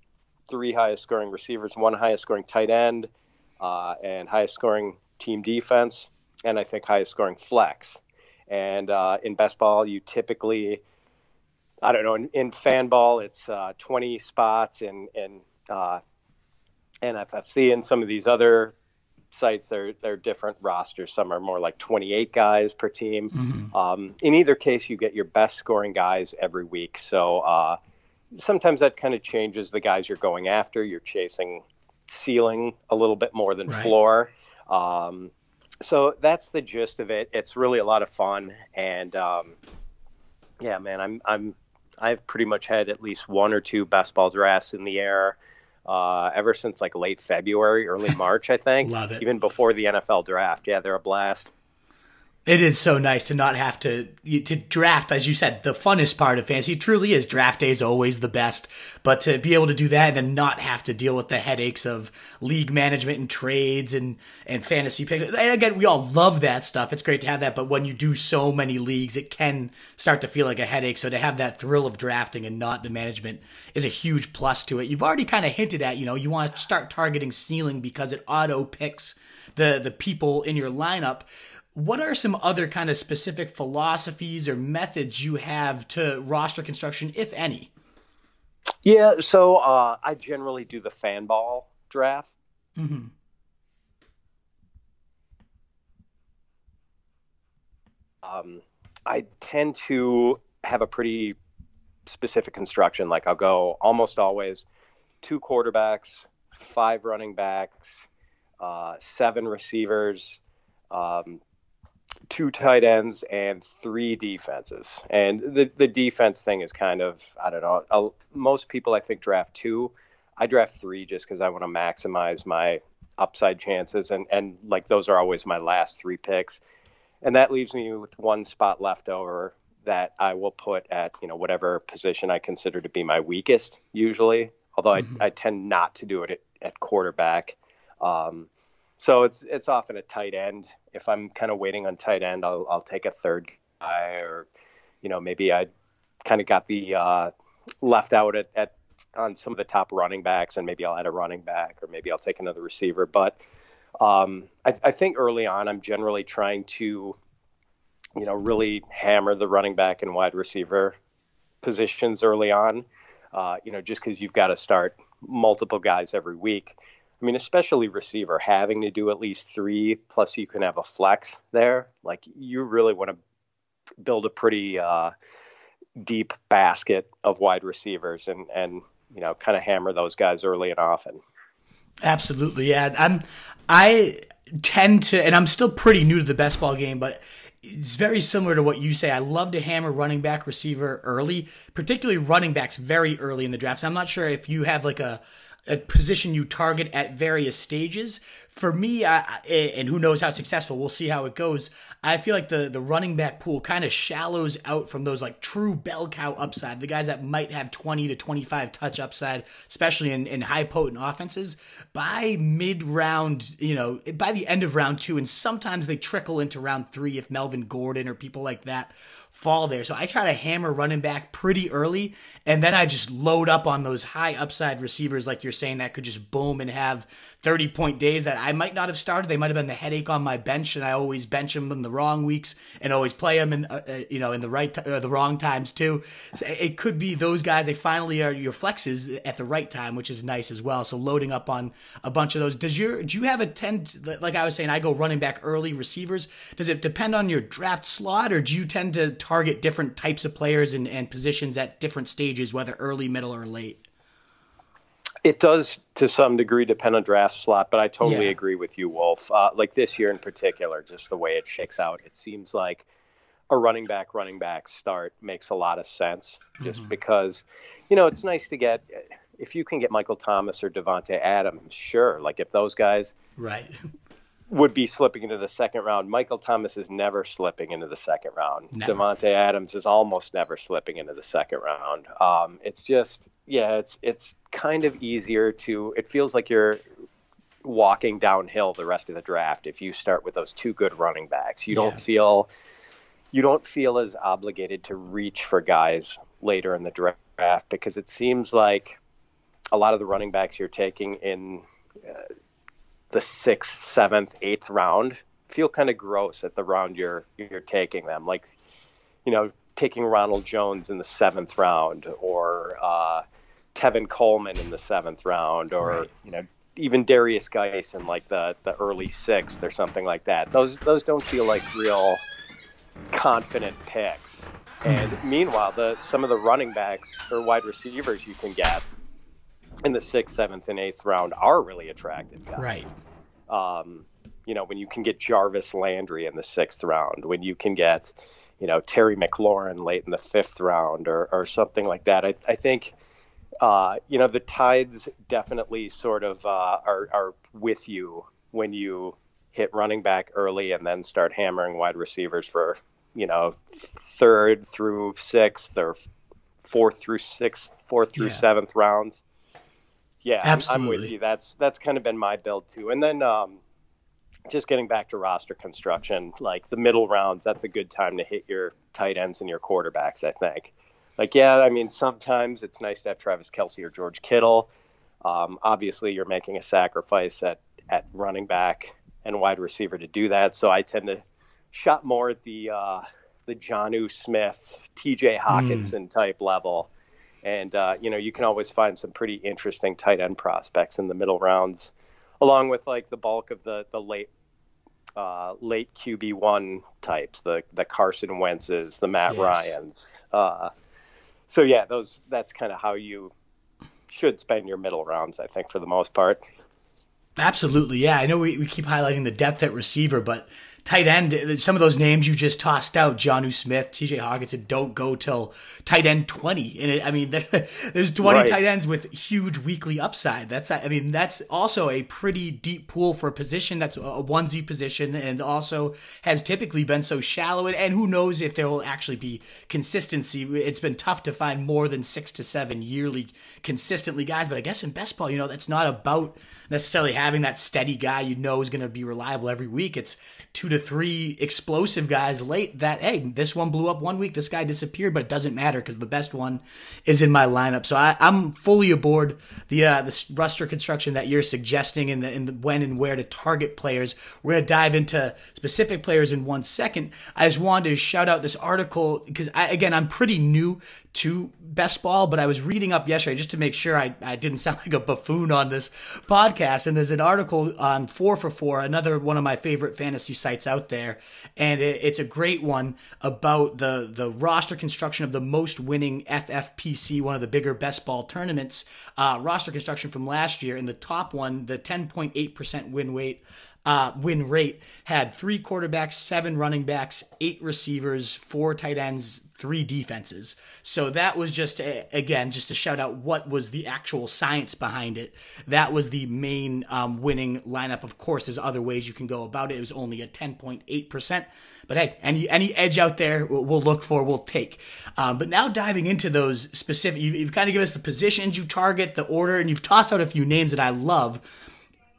three highest scoring receivers, one highest scoring tight end, uh, and highest scoring team defense, and I think highest scoring flex. And uh, in best ball, you typically I don't know. In, in Fanball, it's uh, 20 spots, and and uh, NFFC and some of these other sites, they're they're different rosters. Some are more like 28 guys per team. Mm-hmm. Um, in either case, you get your best scoring guys every week. So uh, sometimes that kind of changes the guys you're going after. You're chasing ceiling a little bit more than right. floor. Um, so that's the gist of it. It's really a lot of fun, and um, yeah, man, I'm I'm I've pretty much had at least one or two best ball drafts in the air uh, ever since like late February, early March, I think. Love it. Even before the NFL draft. Yeah, they're a blast. It is so nice to not have to to draft, as you said. The funnest part of fantasy truly is draft day is always the best, but to be able to do that and then not have to deal with the headaches of league management and trades and and fantasy picks. And again, we all love that stuff. It's great to have that, but when you do so many leagues, it can start to feel like a headache. So to have that thrill of drafting and not the management is a huge plus to it. You've already kind of hinted at, you know, you want to start targeting ceiling because it auto picks the the people in your lineup what are some other kind of specific philosophies or methods you have to roster construction, if any? Yeah, so uh, I generally do the Fanball draft. Mm-hmm. Um, I tend to have a pretty specific construction. Like I'll go almost always two quarterbacks, five running backs, uh, seven receivers, um, two tight ends and three defenses. And the the defense thing is kind of I don't know. I'll, most people I think draft two. I draft three just because I want to maximize my upside chances, and and like those are always my last three picks, and that leaves me with one spot left over that I will put at you know whatever position I consider to be my weakest usually. Although mm-hmm. I I tend not to do it at, at quarterback. Um, so it's it's often a tight end. If I'm kind of waiting on tight end, I'll I'll take a third guy, or you know maybe I kind of got the uh, left out at, at on some of the top running backs, and maybe I'll add a running back, or maybe I'll take another receiver. But um, I, I think early on, I'm generally trying to you know really hammer the running back and wide receiver positions early on. Uh, you know, just because you've got to start multiple guys every week. I mean, especially receiver, having to do at least three, plus you can have a flex there. Like, you really want to build a pretty uh, deep basket of wide receivers and, and you know, kind of hammer those guys early and often. Absolutely. Yeah. I'm, I tend to, and I'm still pretty new to the best ball game, but it's very similar to what you say. I love to hammer running back receiver early, particularly running backs very early in the draft. I'm not sure if you have like a, a position you target at various stages. For me, I, eh, and who knows how successful, we'll see how it goes. I feel like the the running back pool kind of shallows out from those like true bell cow upside, the guys that might have 20 to 25 touch upside, especially in, in high potent offenses. By mid round, you know, by the end of round two, and sometimes they trickle into round three if Melvin Gordon or people like that fall there. So I try to hammer running back pretty early, and then I just load up on those high upside receivers, like you're saying, that could just boom and have 30 point days that I might not have started. They might have been the headache on my bench, and I always bench them in the wrong weeks and always play them in, uh, uh you know, in the right, t- uh, the wrong times too. So it could be those guys. They finally are your flexes at the right time, which is nice as well. So loading up on a bunch of those. Does your do you have a tend like I was saying? I go running back early receivers. Does it depend on your draft slot, or do you tend to target different types of players and, and positions at different stages, whether early, middle, or late? It does to some degree depend on draft slot, but I totally yeah. agree with you, Wolf. Uh, like this year in particular, just the way it shakes out, it seems like a running back, running back start makes a lot of sense just mm-hmm. because, you know, it's nice to get, if you can get Michael Thomas or Davante Adams, sure. Like if those guys. Right. would be slipping into the second round. Michael Thomas is never slipping into the second round. Never. Davante Adams is almost never slipping into the second round. Um, it's just, yeah, it's it's kind of easier to. It feels like you're walking downhill the rest of the draft if you start with those two good running backs. You yeah. don't feel you don't feel as obligated to reach for guys later in the draft because it seems like a lot of the running backs you're taking in. Uh, the sixth, seventh, eighth round feel kind of gross at the round you're you're taking them. Like, you know, taking Ronald Jones in the seventh round or uh, Tevin Coleman in the seventh round or Right. you know even Derrius Guice in like the the early sixth or something like that. Those those don't feel like real confident picks. And meanwhile, the some of the running backs or wide receivers you can get in the sixth, seventh, and eighth round are really attractive guys. Right. Um, you know, when you can get Jarvis Landry in the sixth round, when you can get, you know, Terry McLaurin late in the fifth round or, or something like that. I, I think, uh, you know, the tides definitely sort of uh, are, are with you when you hit running back early and then start hammering wide receivers for, you know, third through sixth or fourth through sixth, fourth through Yeah. seventh rounds. Yeah, I'm- I'm with Absolutely. you. That's that's kind of been my build too. And then um, just getting back to roster construction, like the middle rounds, that's a good time to hit your tight ends and your quarterbacks. I think. Like, yeah, I mean, sometimes it's nice to have Travis Kelce or George Kittle. Um, obviously, you're making a sacrifice at at running back and wide receiver to do that. So I tend to shot more at the uh, the Jonnu Smith, T.J. Hockenson type level. And uh, you know, you can always find some pretty interesting tight end prospects in the middle rounds, along with like the bulk of the the late uh, late QB one types, the the Carson Wentzes, the Matt Yes. Ryan's. Uh, so yeah, those that's kind of how you should spend your middle rounds, I think, for the most part. Absolutely, yeah. I know we, we keep highlighting the depth at receiver, but tight end, some of those names you just tossed out, Jonnu Smith, TJ Hockenson, don't go till tight end 20. And it, I mean, there's 20 Right. tight ends with huge weekly upside. That's, I mean, that's also a pretty deep pool for a position that's a onesie position and also has typically been so shallow. And, and who knows if there will actually be consistency. It's been tough to find more than six to seven yearly consistently guys, but I guess in best ball, you know, that's not about necessarily having that steady guy you know is going to be reliable every week. It's two to three explosive guys late that, hey, this one blew up one week, this guy disappeared, but it doesn't matter because the best one is in my lineup. So I, I'm fully aboard the uh, the roster construction that you're suggesting and, the, and the when and where to target players. We're going to dive into specific players in one second. I just wanted to shout out this article because, I, again, I'm pretty new to best ball, but I was reading up yesterday just to make sure I, I didn't sound like a buffoon on this podcast. And there's an article on 4 for 4, another one of my favorite fantasy sites out there. And it, it's a great one about the, the roster construction of the most winning FFPC, one of the bigger best ball tournaments, uh, roster construction from last year. And the top one, the 10.8% win weight uh, win rate had three quarterbacks, seven running backs, eight receivers, four tight ends, three defenses. So that was just a, again just to shout out what was the actual science behind it. That was the main um, winning lineup. Of course, there's other ways you can go about it. It was only a 10.8 percent. But hey, any any edge out there, we'll, look for, we'll take. Um, but now diving into those specific, you, you've kind of given us the positions you target, the order, and you've tossed out a few names that I love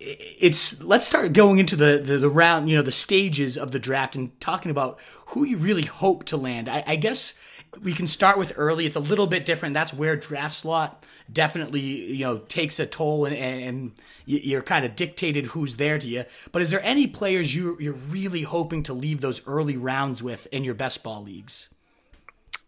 it's let's start going into the, the the round you know the stages of the draft and talking about who you really hope to land. I, I guess we can start with early. It's a little bit different. That's where draft slot definitely you know takes a toll and, and, you're kind of dictated who's there to you. But is there any players you, you're really hoping to leave those early rounds with in your best ball leagues?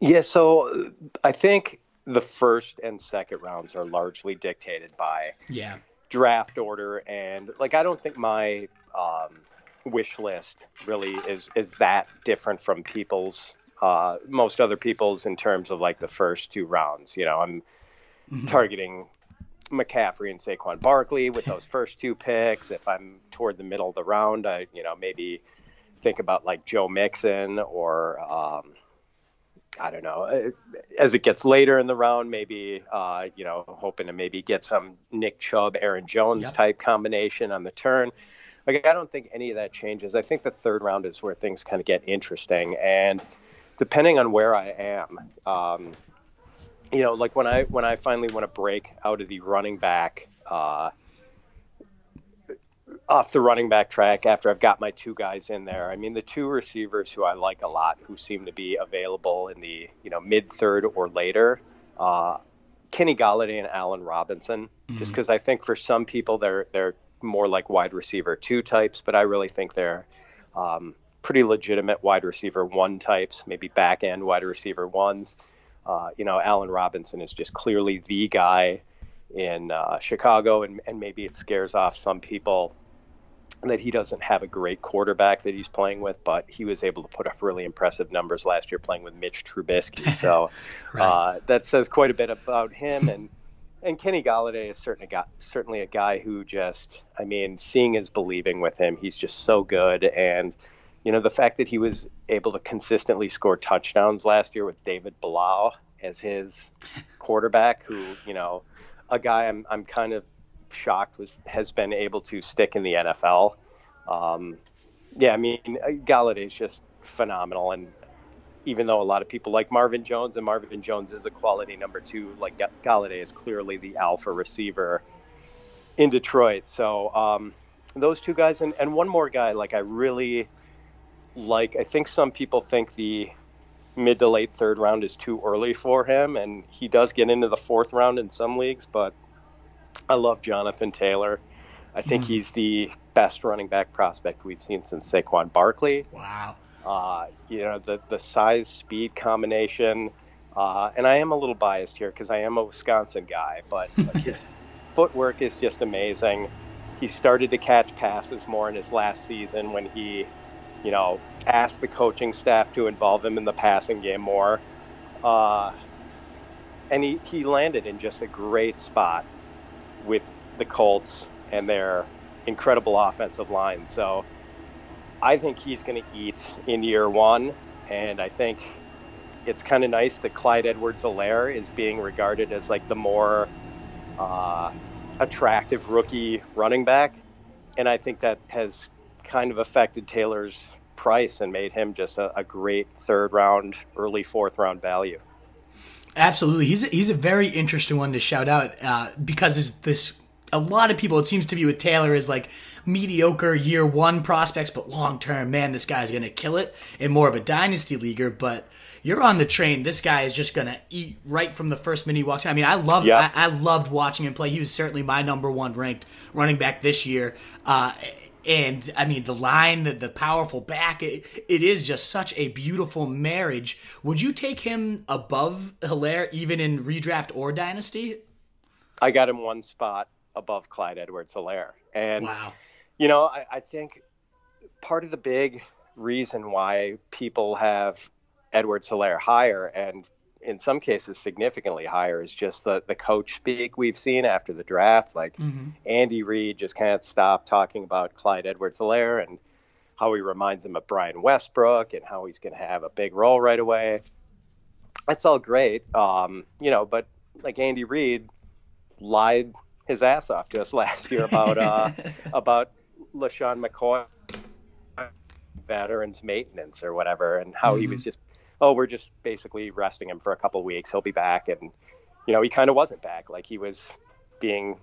Yeah, so uh, I think the first and second rounds are largely dictated by yeah draft order, and like I don't think my um, wish list really is is that different from people's uh, most other people's in terms of like the first two rounds. You know, I'm targeting McCaffrey and Saquon Barkley with those first two picks. If I'm toward the middle of the round, I you know maybe think about like Joe Mixon or um, I don't know. uh, As it gets later in the round, maybe uh, you know hoping to maybe get some Nick Chubb, Aaron Jones Yep. type combination on the turn. Like I don't think any of that changes. I think the third round is where things kind of get interesting, and depending on where I am, um, you know, like when I when I finally want to break out of the running back. Uh, off the running back track after I've got my two guys in there. I mean, the two receivers who I like a lot, who seem to be available in the you know mid third or later, uh, Kenny Golladay and Allen Robinson. Just because I think for some people they're they're more like wide receiver two types, but I really think they're um, pretty legitimate wide receiver one types, maybe back end wide receiver ones. Uh, you know, Allen Robinson is just clearly the guy in uh, Chicago, and, and maybe it scares off some people that he doesn't have a great quarterback that he's playing with, but he was able to put up really impressive numbers last year playing with Mitch Trubisky. So right. uh, that says quite a bit about him. And and Kenny Golladay is certainly got certainly a guy who just, I mean, seeing is believing with him. He's just so good, and you know the fact that he was able to consistently score touchdowns last year with David Blough as his quarterback, who you know, a guy I'm I'm kind of shocked was has been able to stick in the NFL. Um, yeah, I mean Golladay is just phenomenal, and even though a lot of people like Marvin Jones, and Marvin Jones is a quality number two, like Golladay is clearly the alpha receiver in Detroit. So um, those two guys, and, and one more guy, like I really like. I think some people think the mid to late third round is too early for him, and he does get into the fourth round in some leagues, but I love Jonathan Taylor. I think mm. he's the best running back prospect we've seen since Saquon Barkley. Wow. Uh, you know, the, the size speed combination. Uh, and I am a little biased here because I am a Wisconsin guy, but like, his footwork is just amazing. He started to catch passes more in his last season when he, you know, asked the coaching staff to involve him in the passing game more. Uh, and he, he landed in just a great spot with the Colts and their incredible offensive line. So I think he's going to eat in year one. And I think it's kind of nice that Clyde Edwards Helaire is being regarded as like the more uh, attractive rookie running back. And I think that has kind of affected Taylor's price and made him just a, a great third round, early fourth round value. Absolutely, he's a, he's a very interesting one to shout out uh, because this, this a lot of people it seems to be with Taylor is like mediocre year one prospects, but long term, man, this guy's gonna kill it in more of a dynasty leaguer. But you're on the train. This guy is just gonna eat right from the first minute he walks in. I mean, I love I, I, loved watching him play. He was certainly my number one ranked running back this year. Uh, and I mean the line, the, the powerful back, it, it is just such a beautiful marriage. Would you take him above Helaire even in redraft or dynasty? I got him one spot above Clyde Edwards Helaire, And wow. you know, I, I think part of the big reason why people have Edwards Helaire higher and in some cases significantly higher is just the, the coach speak we've seen after the draft. Like mm-hmm. Andy Reid just can't stop talking about Clyde Edwards Helaire and how he reminds him of Brian Westbrook and how he's going to have a big role right away. That's all great. Um, you know, but like Andy Reid lied his ass off to us last year about uh, about LeSean McCoy veterans maintenance or whatever and how mm-hmm. he was mm-hmm. just oh, we're just basically resting him for a couple weeks. He'll be back. And, you know, he kind of wasn't back. Like he was being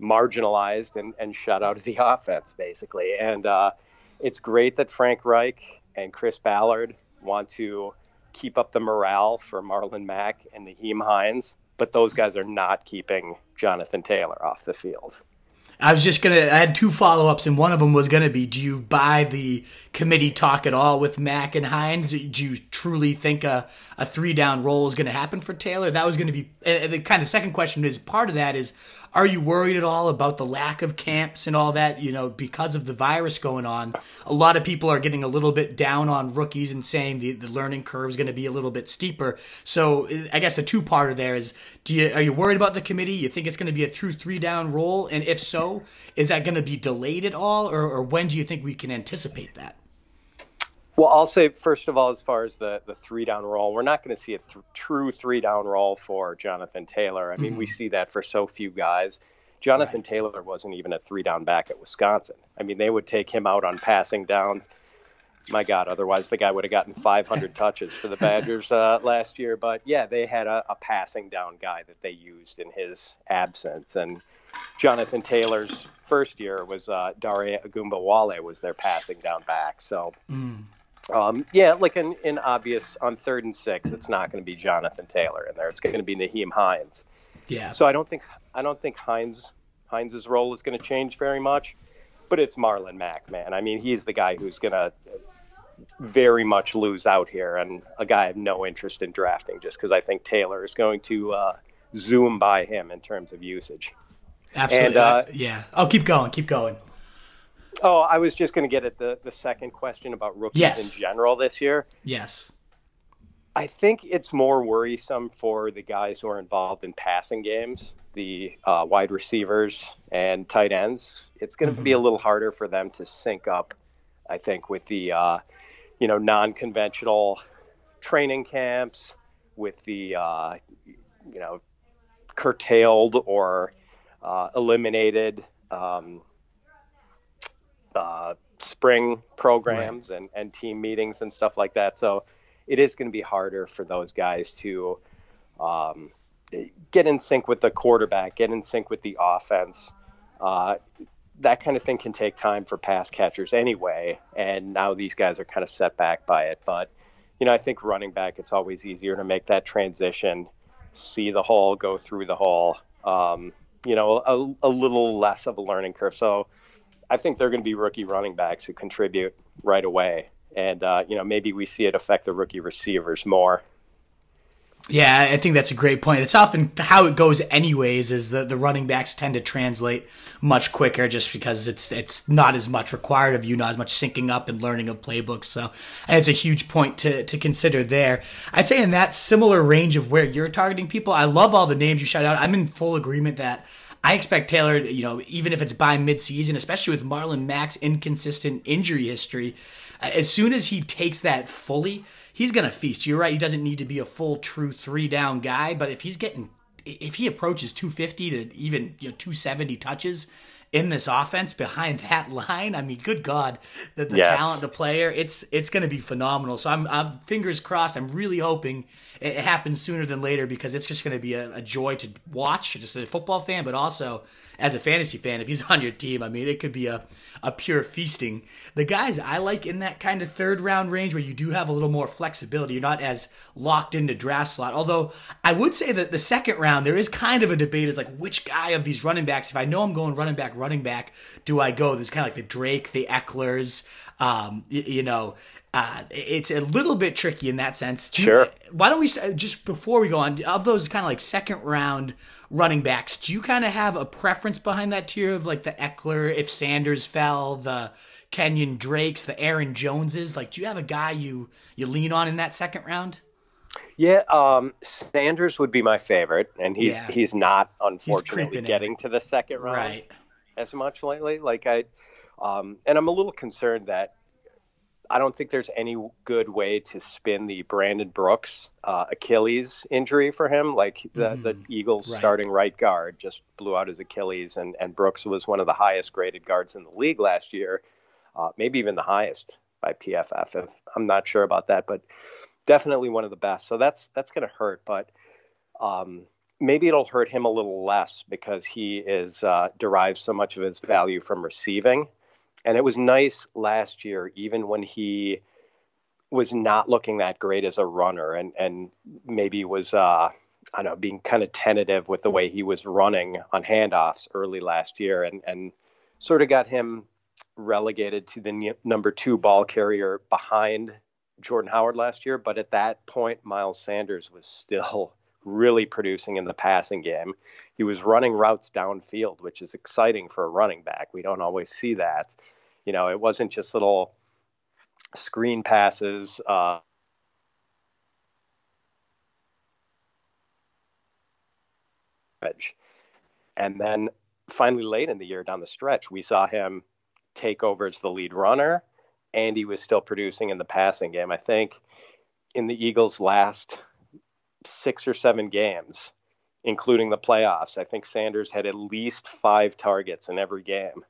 marginalized and, and shut out of the offense, basically. And uh, it's great that Frank Reich and Chris Ballard want to keep up the morale for Marlon Mack and Nyheim Hines, but those guys are not keeping Jonathan Taylor off the field. I was just gonna. I had two follow ups, and one of them was gonna be: Do you buy the committee talk at all with Mack and Hines? Do you truly think a, a three down role is gonna happen for Taylor? That was gonna be and the kind of second question. Is part of that is are you worried at all about the lack of camps and all that? You know, because of the virus going on, a lot of people are getting a little bit down on rookies and saying the, the learning curve is going to be a little bit steeper. So I guess a two parter there is: Do you are you worried about the committee? You think it's going to be a true three down role, and if so, is that going to be delayed at all, or, or when do you think we can anticipate that? Well, I'll say first of all, as far as the the three down role, we're not going to see a th- true three down role for Jonathan Taylor. I mean, mm-hmm. we see that for so few guys. Jonathan right. Taylor wasn't even a three down back at Wisconsin. I mean, they would take him out on passing downs. My God, otherwise the guy would have gotten 500 touches for the Badgers uh, last year. But yeah, they had a, a passing down guy that they used in his absence. And Jonathan Taylor's first year was uh, Dare Ogunbowale was their passing down back. So. Mm um, yeah, like in, in obvious on third and six, it's not going to be Jonathan Taylor in there. It's going to be Nyheim Hines. Yeah. So I don't think I don't think Hines Hines's role is going to change very much, but it's Marlon Mack, man. I mean, he's the guy who's going to very much lose out here, and a guy I have no interest in drafting just because I think Taylor is going to uh, zoom by him in terms of usage. Absolutely. And, uh, yeah. Oh, keep going. Keep going. Oh, I was just going to get at the, the second question about rookies yes. in general this year. Yes. I think it's more worrisome for the guys who are involved in passing games, the uh, wide receivers and tight ends. It's going to mm-hmm. be a little harder for them to sync up, I think, with the uh, you know non-conventional training camps, with the uh, you know curtailed or uh, eliminated um, uh, spring programs right. and, and team meetings and stuff like that. So it is going to be harder for those guys to um, get in sync with the quarterback, get in sync with the offense. Uh, that kind of thing can take time for pass catchers anyway. And now these guys are kind of set back by it. But, you know, I think running back, it's always easier to make that transition, see the hole, go through the hole. Um, you know, a, a little less of a learning curve. So I think they're going to be rookie running backs who contribute right away. And, uh, you know, maybe we see it affect the rookie receivers more. Yeah, I think that's a great point. It's often how it goes, anyways. Is the, the running backs tend to translate much quicker, just because it's it's not as much required of you, not as much syncing up and learning of playbooks. So, it's a huge point to to consider there. I'd say in that similar range of where you're targeting people, I love all the names you shout out. I'm in full agreement that I expect Taylor, you know, even if it's by midseason, especially with Marlon Mack's inconsistent injury history, uh, as soon as he takes that fully he's going to feast. You're right. He doesn't need to be a full true three down guy, but if he's getting, if he approaches 250 to even you know 270 touches in this offense behind that line, I mean, good God, the, the yes. talent, the player, it's it's going to be phenomenal. So I'm, I'm fingers crossed. I'm really hoping it happens sooner than later because it's just going to be a, a, joy to watch, just as a football fan, but also as a fantasy fan. If he's on your team, I mean, it could be a, a pure feasting. The guys I like in that kind of third round range where you do have a little more flexibility, you're not as locked into draft slot. Although I would say that the second round, there is kind of a debate is like which guy of these running backs, if I know I'm going running back, running back, do I go? There's kind of like the Drake, the Ekelers, um, you, you know, uh, it's a little bit tricky in that sense. Do sure. You, why don't we just before we go on of those kind of like second round running backs? Do you kind of have a preference behind that tier of like the Ekeler, if Sanders fell, the Kenyon Drakes, the Aaron Joneses? Like, do you have a guy you you lean on in that second round? Yeah, um, Sanders would be my favorite, and he's yeah. he's not unfortunately he's getting in. to the second round right. as much lately. Like I, um, and I'm a little concerned that I don't think there's any good way to spin the Brandon Brooks uh, Achilles injury for him. Like the, mm, the Eagles right. starting right guard just blew out his Achilles, and, and Brooks was one of the highest graded guards in the league last year, uh, maybe even the highest by PFF. If, I'm not sure about that, but definitely one of the best. So that's that's going to hurt, but um, maybe it'll hurt him a little less because he is uh, derives so much of his value from receiving and it was nice last year, even when he was not looking that great as a runner and, and maybe was, uh, I don't know, being kind of tentative with the way he was running on handoffs early last year and, and sort of got him relegated to the n- number two ball carrier behind Jordan Howard last year. But at that point, Miles Sanders was still really producing in the passing game. He was running routes downfield, which is exciting for a running back. We don't always see that. You know, it wasn't just little screen passes. Uh, and then finally, late in the year down the stretch, we saw him take over as the lead runner, and he was still producing in the passing game. I think in the Eagles' last six or seven games, including the playoffs, I think Sanders had at least five targets in every game.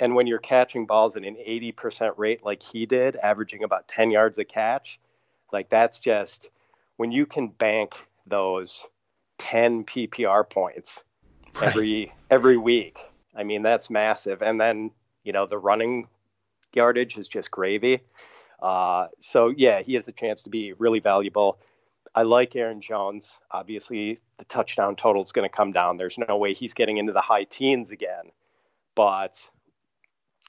And when you're catching balls at an 80% rate like he did, averaging about 10 yards a catch, like that's just when you can bank those 10 PPR points right. every every week. I mean, that's massive. And then, you know, the running yardage is just gravy. Uh, so yeah, he has the chance to be really valuable. I like Aaron Jones. Obviously, the touchdown total is going to come down. There's no way he's getting into the high teens again. But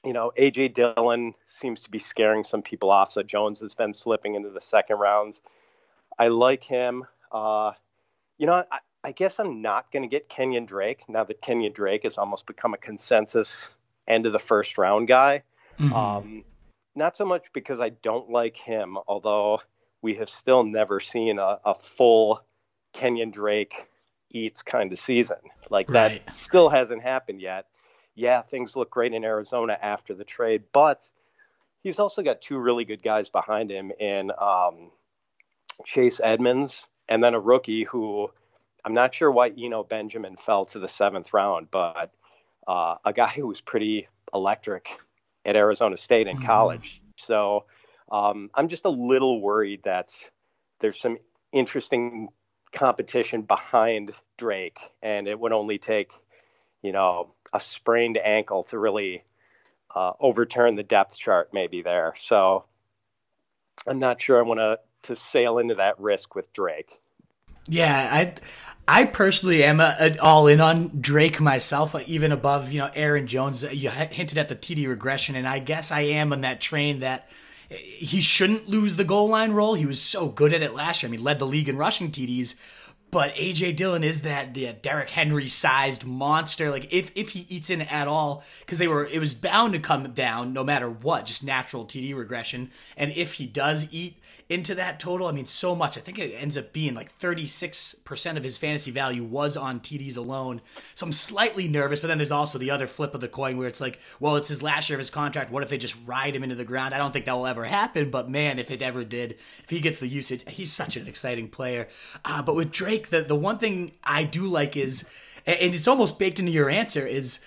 you know, AJ Dillon seems to be scaring some people off. So Jones has been slipping into the second rounds. I like him. Uh, you know, I, I guess I'm not going to get Kenyon Drake now that Kenyon Drake has almost become a consensus end of the first round guy. Mm-hmm. Um, not so much because I don't like him, although we have still never seen a, a full Kenyon Drake eats kind of season. Like right. that still hasn't happened yet. Yeah, things look great in Arizona after the trade, but he's also got two really good guys behind him in um, Chase Edmonds and then a rookie who I'm not sure why Eno Benjamin fell to the seventh round, but uh, a guy who was pretty electric at Arizona State in mm-hmm. college. So um, I'm just a little worried that there's some interesting competition behind Drake, and it would only take, you know, a sprained ankle to really uh, overturn the depth chart, maybe there. So I'm not sure I want to to sail into that risk with Drake. Yeah, I I personally am a, a all in on Drake myself, even above you know Aaron Jones. You hinted at the TD regression, and I guess I am on that train that he shouldn't lose the goal line role. He was so good at it last year. I mean, led the league in rushing TDs. But AJ Dillon is that yeah, Derrick Henry sized monster. Like if if he eats in at all, because they were it was bound to come down no matter what, just natural TD regression. And if he does eat, into that total. I mean, so much. I think it ends up being like 36% of his fantasy value was on TDs alone. So I'm slightly nervous, but then there's also the other flip of the coin where it's like, well, it's his last year of his contract. What if they just ride him into the ground? I don't think that will ever happen, but man, if it ever did, if he gets the usage, he's such an exciting player. Uh, but with Drake, the, the one thing I do like is, and it's almost baked into your answer, is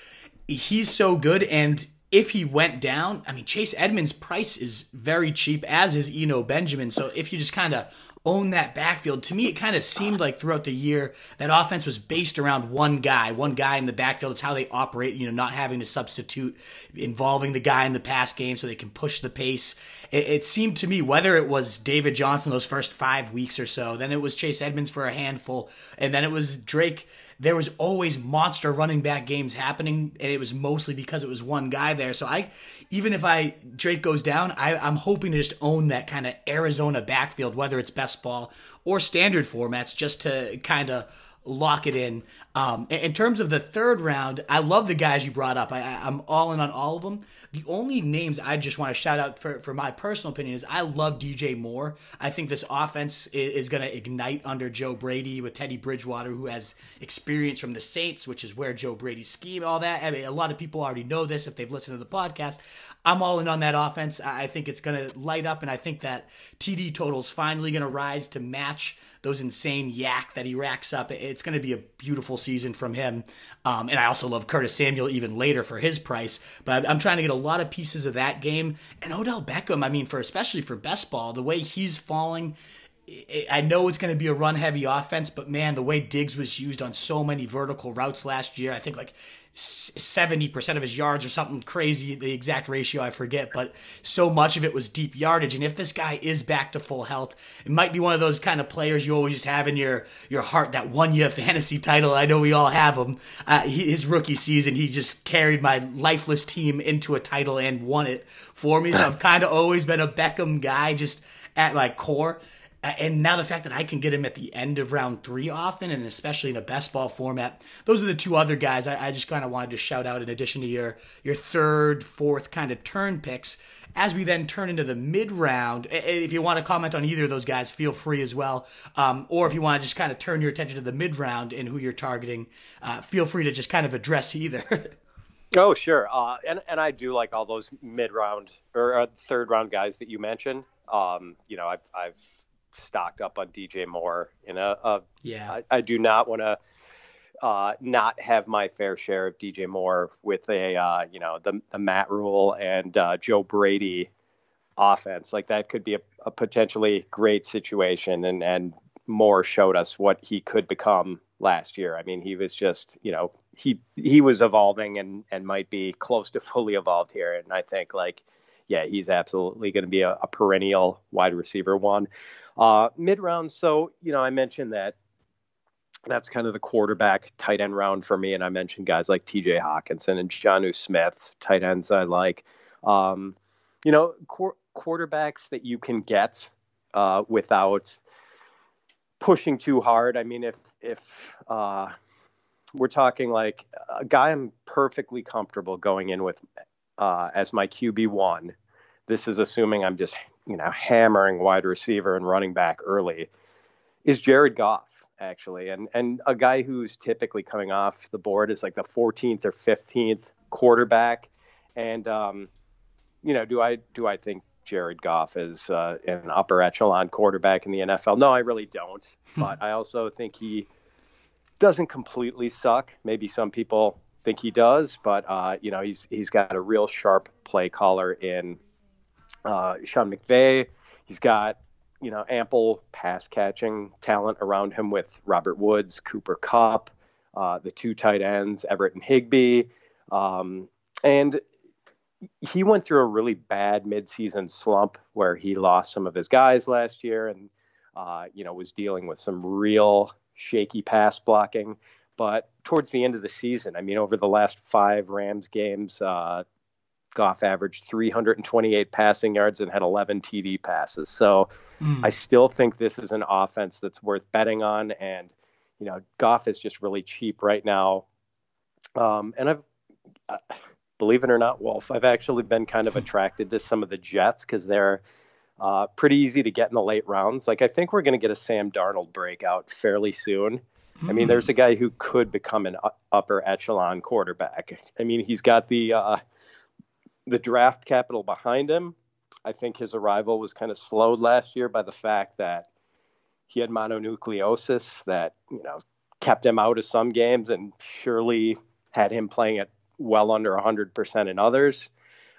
he's so good and if he went down, I mean, Chase Edmonds' price is very cheap, as is Eno Benjamin. So if you just kind of own that backfield, to me, it kind of seemed like throughout the year that offense was based around one guy, one guy in the backfield. It's how they operate, you know, not having to substitute, involving the guy in the pass game so they can push the pace. It, it seemed to me, whether it was David Johnson those first five weeks or so, then it was Chase Edmonds for a handful, and then it was Drake there was always monster running back games happening, and it was mostly because it was one guy there. So I, even if I Drake goes down, I, I'm hoping to just own that kind of Arizona backfield, whether it's best ball or standard formats, just to kind of lock it in. Um, in terms of the third round, I love the guys you brought up. I, am all in on all of them. The only names I just want to shout out for, for my personal opinion is I love DJ Moore. I think this offense is, is going to ignite under Joe Brady with Teddy Bridgewater, who has experience from the Saints, which is where Joe Brady's scheme, all that. I mean, a lot of people already know this if they've listened to the podcast. I'm all in on that offense. I think it's going to light up, and I think that TD total's finally going to rise to match those insane YAC that he racks up. It's going to be a beautiful season from him. Um, and I also love Curtis Samuel even later for his price. But I'm trying to get a lot of pieces of that game. And Odell Beckham, I mean, for especially for best ball, the way he's falling. I know it's going to be a run heavy offense, but man, the way Diggs was used on so many vertical routes last year, I think like 70% of his yards or something crazy, the exact ratio I forget, but so much of it was deep yardage. And if this guy is back to full health, it might be one of those kind of players you always have in your, your heart that won you a fantasy title. I know we all have him. Uh, he, his rookie season, he just carried my lifeless team into a title and won it for me. So I've kind of always been a Beckham guy just at my core and now the fact that I can get him at the end of round three often, and especially in a best ball format, those are the two other guys I, I just kind of wanted to shout out in addition to your your third, fourth kind of turn picks. As we then turn into the mid round, if you want to comment on either of those guys, feel free as well. Um, or if you want to just kind of turn your attention to the mid round and who you're targeting, uh, feel free to just kind of address either. oh, sure. Uh, and and I do like all those mid round or uh, third round guys that you mentioned. Um, you know, I've, I've stocked up on DJ Moore. Know, uh, yeah, I, I, do not want to uh, not have my fair share of DJ Moore with a uh, you know the, the Matt Rhule and uh, Joe Brady offense. Like that could be a, a, potentially great situation, and and Moore showed us what he could become last year. I mean, he was just you know he he was evolving and and might be close to fully evolved here, and I think like yeah, he's absolutely going to be a, a, perennial wide receiver one. Uh, mid round, so you know, I mentioned that that's kind of the quarterback tight end round for me. And I mentioned guys like T.J. Hockenson and Jonnu Smith, tight ends I like. Um, you know, qu- quarterbacks that you can get uh, without pushing too hard. I mean, if if uh, we're talking like a guy I'm perfectly comfortable going in with uh, as my QB one. This is assuming I'm just you know hammering wide receiver and running back early. Is Jared Goff actually, and and a guy who's typically coming off the board is like the 14th or 15th quarterback, and um, you know, do I do I think Jared Goff is uh, an upper echelon quarterback in the NFL? No, I really don't. but I also think he doesn't completely suck. Maybe some people think he does, but uh, you know, he's he's got a real sharp play caller in uh, Sean McVay. He's got you know ample pass catching talent around him with Robert Woods, Cooper Kupp, uh, the two tight ends, Everett and Higbee, um, and he went through a really bad midseason slump where he lost some of his guys last year and uh, you know was dealing with some real shaky pass blocking. But towards the end of the season, I mean, over the last five Rams games, uh, Goff averaged 328 passing yards and had 11 TD passes. So mm. I still think this is an offense that's worth betting on. And, you know, Goff is just really cheap right now. Um, and I've, uh, believe it or not, Wolf, I've actually been kind of attracted to some of the Jets because they're uh, pretty easy to get in the late rounds. Like I think we're going to get a Sam Darnold breakout fairly soon. Mm. I mean, there's a guy who could become an upper echelon quarterback. I mean, he's got the uh, the draft capital behind him. I think his arrival was kind of slowed last year by the fact that he had mononucleosis that you know kept him out of some games and surely had him playing at well under 100% in others.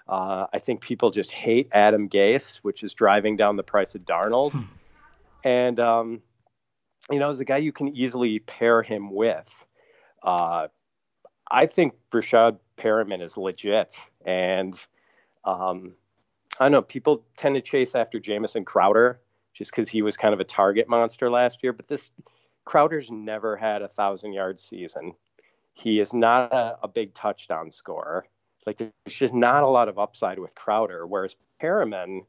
Uh, I think people just hate Adam Gase, which is driving down the price of Darnold. Hmm. and, um, you know, as a guy you can easily pair him with, uh, I think Breshad Perriman is legit. And um, I don't know, people tend to chase after Jamison Crowder just because he was kind of a target monster last year. But this Crowder's never had a thousand yard season. He is not a, a big touchdown scorer. Like there's just not a lot of upside with Crowder, whereas Perriman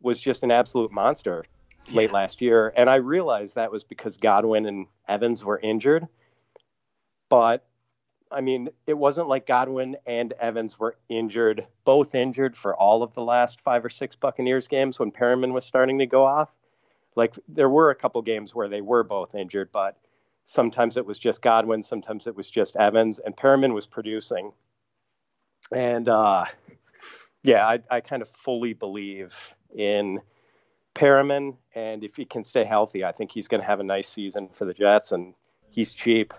was just an absolute monster late last year. And I realized that was because Godwin and Evans were injured. But I mean, it wasn't like Godwin and Evans were injured, both injured for all of the last five or six Buccaneers games when Perriman was starting to go off. Like there were a couple games where they were both injured, but sometimes it was just Godwin, sometimes it was just Evans, and Perriman was producing and uh, yeah, I, I kind of fully believe in Perriman, and if he can stay healthy, I think he's going to have a nice season for the Jets, and he's cheap.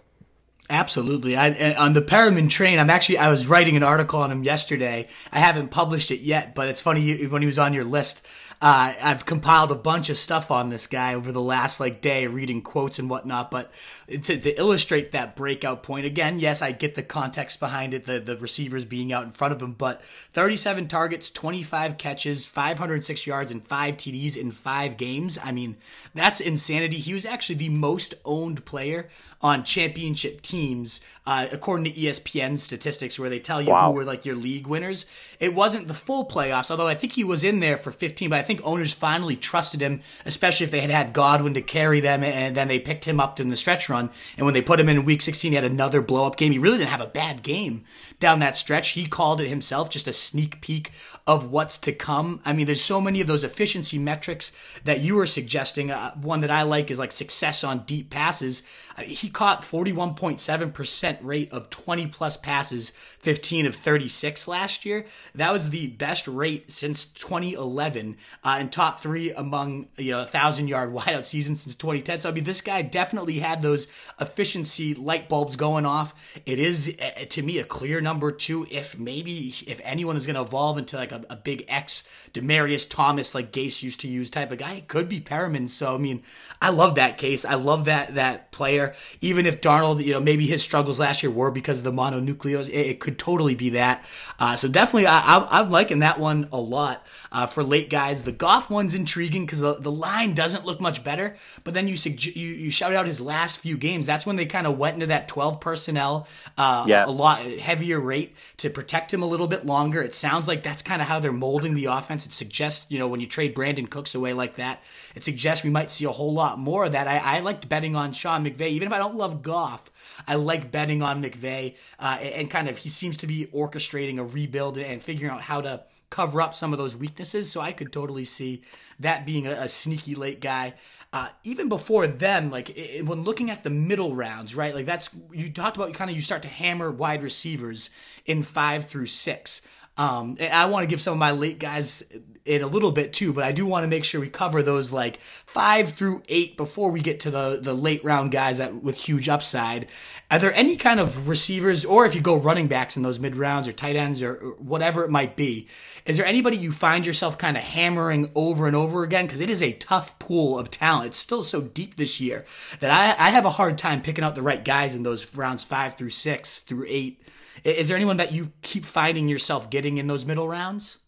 Absolutely. I, eh, on the Perriman train, I'm actually I was writing an article on him yesterday. I haven't published it yet, but it's funny when he was on your list. Uh, I've compiled a bunch of stuff on this guy over the last like day, reading quotes and whatnot. But to, to illustrate that breakout point again, yes, I get the context behind it, the the receivers being out in front of him. But 37 targets, 25 catches, 506 yards, and five TDs in five games. I mean, that's insanity. He was actually the most owned player on championship teams, uh, according to ESPN statistics, where they tell you wow. who were like your league winners. It wasn't the full playoffs, although I think he was in there for 15. But I think owners finally trusted him, especially if they had had Godwin to carry them, and then they picked him up in the stretch run. And when they put him in Week 16, he had another blow up game. He really didn't have a bad game down that stretch. He called it himself, just a sneak peek of what's to come. I mean, there's so many of those efficiency metrics that you were suggesting. Uh, one that I like is like success on deep passes. He caught 41.7% rate of 20 plus passes, 15 of 36 last year. That was the best rate since 2011 uh, and top three among, you know, a thousand yard wideout season since 2010. So, I mean, this guy definitely had those efficiency light bulbs going off. It is, uh, to me, a clear number two. If maybe, if anyone is going to evolve into like a, a big X Demaryius Thomas, like Gase used to use type of guy, it could be Perriman. So, I mean, I love that case. I love that, that player. Even if Darnold, you know, maybe his struggles last year were because of the mononucleos, it, it could totally be that. Uh, so definitely, I, am liking that one a lot. Uh, for late guys, the Goff one's intriguing because the, the line doesn't look much better. But then you you you shout out his last few games. That's when they kind of went into that twelve personnel, uh, Yes. a lot heavier rate to protect him a little bit longer. It sounds like that's kind of how they're molding the offense. It suggests you know when you trade Brandin Cooks away like that, it suggests we might see a whole lot more of that. I, I liked betting on Sean McVay, even if I don't love Goff. I like betting on McVay, uh, and, kind of he seems to be orchestrating a rebuild and figuring out how to cover up some of those weaknesses. So I could totally see that being a, a sneaky late guy. Uh, even before then, like i- when looking at the middle rounds, right? Like that's you talked about. Kind of you start to hammer wide receivers in five through six. Um, I want to give some of my late guys in a little bit too, but I do want to make sure we cover those like five through eight before we get to the the late round guys that with huge upside. Are there any kind of receivers, or if you go running backs in those mid rounds or tight ends or, or whatever it might be? Is there anybody you find yourself kind of hammering over and over again? Because it is a tough pool of talent. It's still so deep this year that I, I have a hard time picking out the right guys in those rounds five through six through eight. Is there anyone that you keep finding yourself getting in those middle rounds?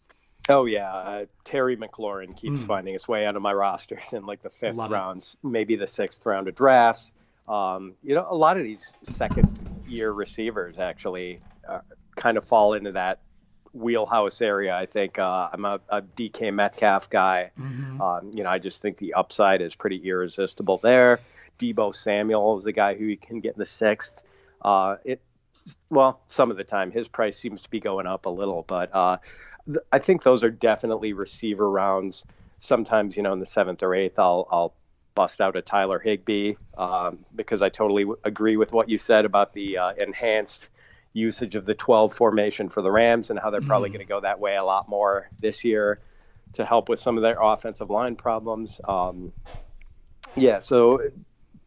Oh yeah, uh, Terry McLaurin keeps finding his way onto my rosters in like the fifth. Love it. rounds, maybe the sixth round of drafts. Um, you know, a lot of these second year receivers actually uh, kind of fall into that wheelhouse area. I think uh, I'm a, a DK Metcalf guy. Mm-hmm. Um, you know, I just think the upside is pretty irresistible there. Deebo Samuel is the guy who you can get in the sixth. Uh, it well, some of the time his price seems to be going up a little, but uh, th- I think those are definitely receiver rounds. Sometimes, you know, in the seventh or eighth, I'll I'll bust out a Tyler Higbee um, because I totally w- agree with what you said about the uh, enhanced usage of the 12 formation for the Rams and how they're probably going to go that way a lot more this year to help with some of their offensive line problems. Um, yeah, so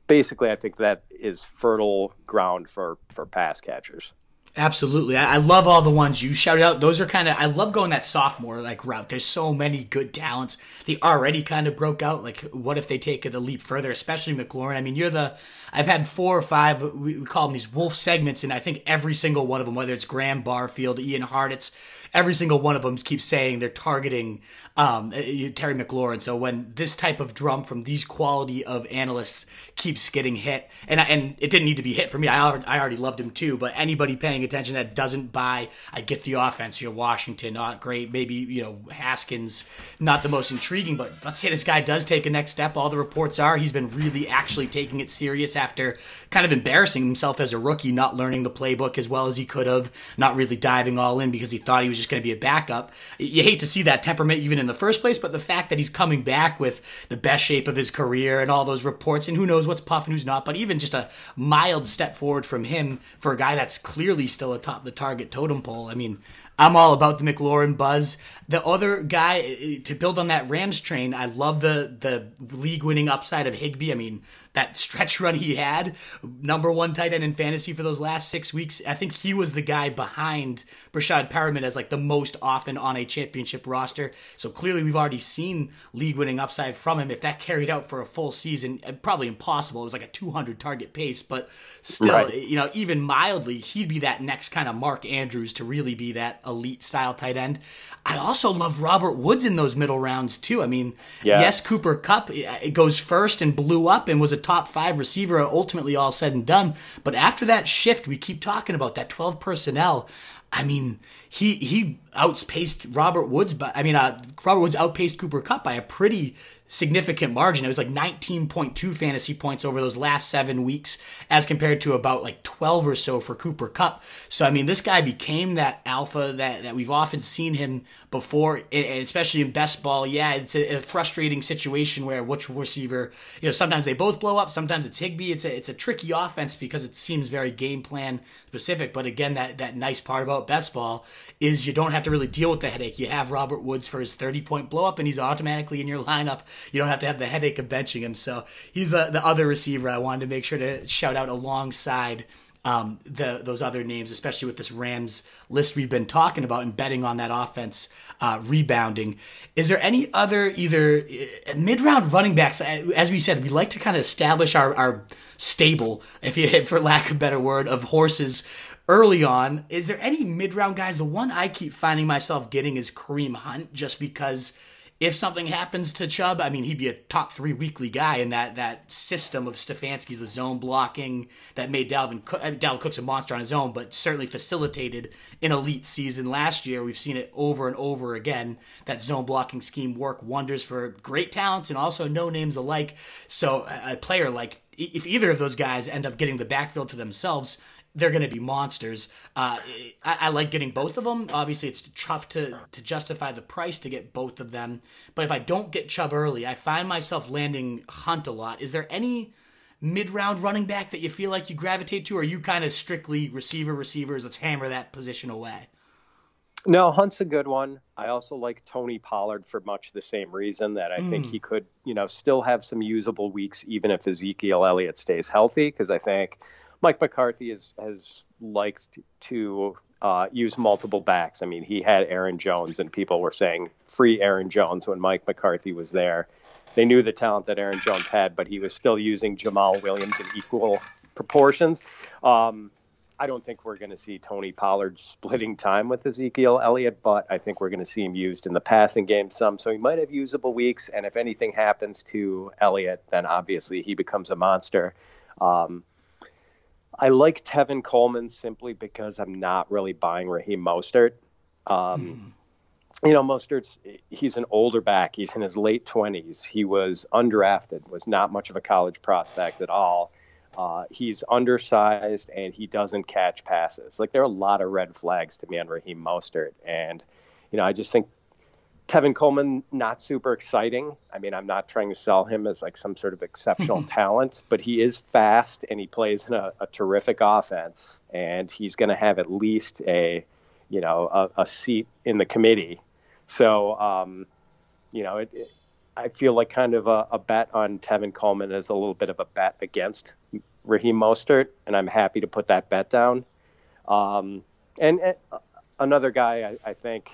basically, I think that is fertile ground for for pass catchers. Absolutely. I, I love all the ones you shouted out. Those are kind of, I love going that sophomore like route. There's so many good talents. They already kind of broke out. Like, what if they take the leap further, especially McLaurin? I mean, you're the, I've had four or five, we, we call them these wolf segments, and I think every single one of them, whether it's Graham Barfield, Ian Hartitz, every single one of them keeps saying they're targeting um, uh, Terry McLaurin. So when this type of drum from these quality of analysts keeps getting hit, and and it didn't need to be hit for me. I already, I already loved him too. But anybody paying attention that doesn't buy, I get the offense. You know, Washington, not great. Maybe you know Haskins, not the most intriguing. But let's say this guy does take a next step. All the reports are he's been really actually taking it serious after kind of embarrassing himself as a rookie, not learning the playbook as well as he could have, not really diving all in because he thought he was just going to be a backup. You hate to see that temperament even in the first place, but the fact that he's coming back with the best shape of his career and all those reports, and who knows what's puff and who's not, but even just a mild step forward from him for a guy that's clearly still atop the target totem pole. I mean, I'm all about the McLaurin buzz. The other guy eh, to build on that Rams train, I love the the league winning upside of Higbee. I mean, that stretch run he had, number one tight end in fantasy for those last six weeks. I think he was the guy behind Breshad Perriman as like the most often on a championship roster. So clearly, we've already seen league winning upside from him. If that carried out for a full season, eh, probably impossible. It was like a 200 target pace, but still, Right. you know, even mildly, he'd be that next kind of Mark Andrews to really be that elite style tight end. I also love Robert Woods in those middle rounds too. I mean, Yeah. yes, Cooper Kupp it goes first and blew up and was a top five receiver ultimately all said and done. But after that shift, we keep talking about that 12 personnel. I mean, he he outpaced Robert Woods, but I mean, uh, Robert Woods outpaced Cooper Kupp by a pretty significant margin. It was like 19.2 fantasy points over those last seven weeks, as compared to about like 12 or so for Cooper Kupp. So I mean, this guy became that alpha that that we've often seen him before, and especially in best ball. Yeah, it's a, a frustrating situation where which receiver, you know, sometimes they both blow up, sometimes it's Higbee. It's a it's a tricky offense because it seems very game plan specific. But again, that that nice part about best ball is you don't have to really deal with the headache. You have Robert Woods for his 30 point blow up, and he's automatically in your lineup. You don't have to have the headache of benching him. So he's the, the other receiver I wanted to make sure to shout out alongside um, the those other names, especially with this Rams list we've been talking about and betting on that offense uh, rebounding. Is there any other either uh, mid round running backs? Uh, As we said, we like to kind of establish our, our stable, if you for lack of a better word, of horses early on. Is there any mid round guys? The one I keep finding myself getting is Kareem Hunt, just because if something happens to Chubb, I mean, he'd be a top three weekly guy in that that system of Stefanski's, the zone blocking that made Dalvin Cook, uh, Dalvin Cook's a monster on his own, but certainly facilitated an elite season last year. We've seen it over and over again. That zone blocking scheme work wonders for great talents and also no names alike. So a player like if either of those guys end up getting the backfield to themselves, they're going to be monsters. Uh, I, I, like getting both of them. Obviously, it's tough to, to justify the price to get both of them. But if I don't get Chubb early, I find myself landing Hunt a lot. Is there any mid round running back that you feel like you gravitate to, or are you kind of strictly receiver receivers? Let's hammer that position away. No, Hunt's a good one. I also like Tony Pollard for much the same reason that I mm. think he could, you know, still have some usable weeks even if Ezekiel Elliott stays healthy. Because I think Mike McCarthy has has liked to uh, use multiple backs. I mean, he had Aaron Jones, and people were saying free Aaron Jones when Mike McCarthy was there. They knew the talent that Aaron Jones had, but he was still using Jamaal Williams in equal proportions. Um, I don't think we're going to see Tony Pollard splitting time with Ezekiel Elliott, but I think we're going to see him used in the passing game some. So he might have usable weeks, and if anything happens to Elliott, then obviously he becomes a monster. Um, I like Tevin Coleman simply because I'm not really buying Raheem Mostert. Um, mm. You know, Mostert's he's an older back. He's in his late 20s. He was undrafted, was not much of a college prospect at all. Uh, he's undersized and he doesn't catch passes. Like there are a lot of red flags to me on Raheem Mostert, and you know, I just think Tevin Coleman, not super exciting. I mean, I'm not trying to sell him as like some sort of exceptional talent, but he is fast and he plays in a, a terrific offense, and he's going to have at least a, you know, a, a seat in the committee. So, um, you know, it, it, I feel like kind of a, a, bet on Tevin Coleman is a little bit of a bet against Raheem Mostert, and I'm happy to put that bet down. Um, and, and, another guy, I, I think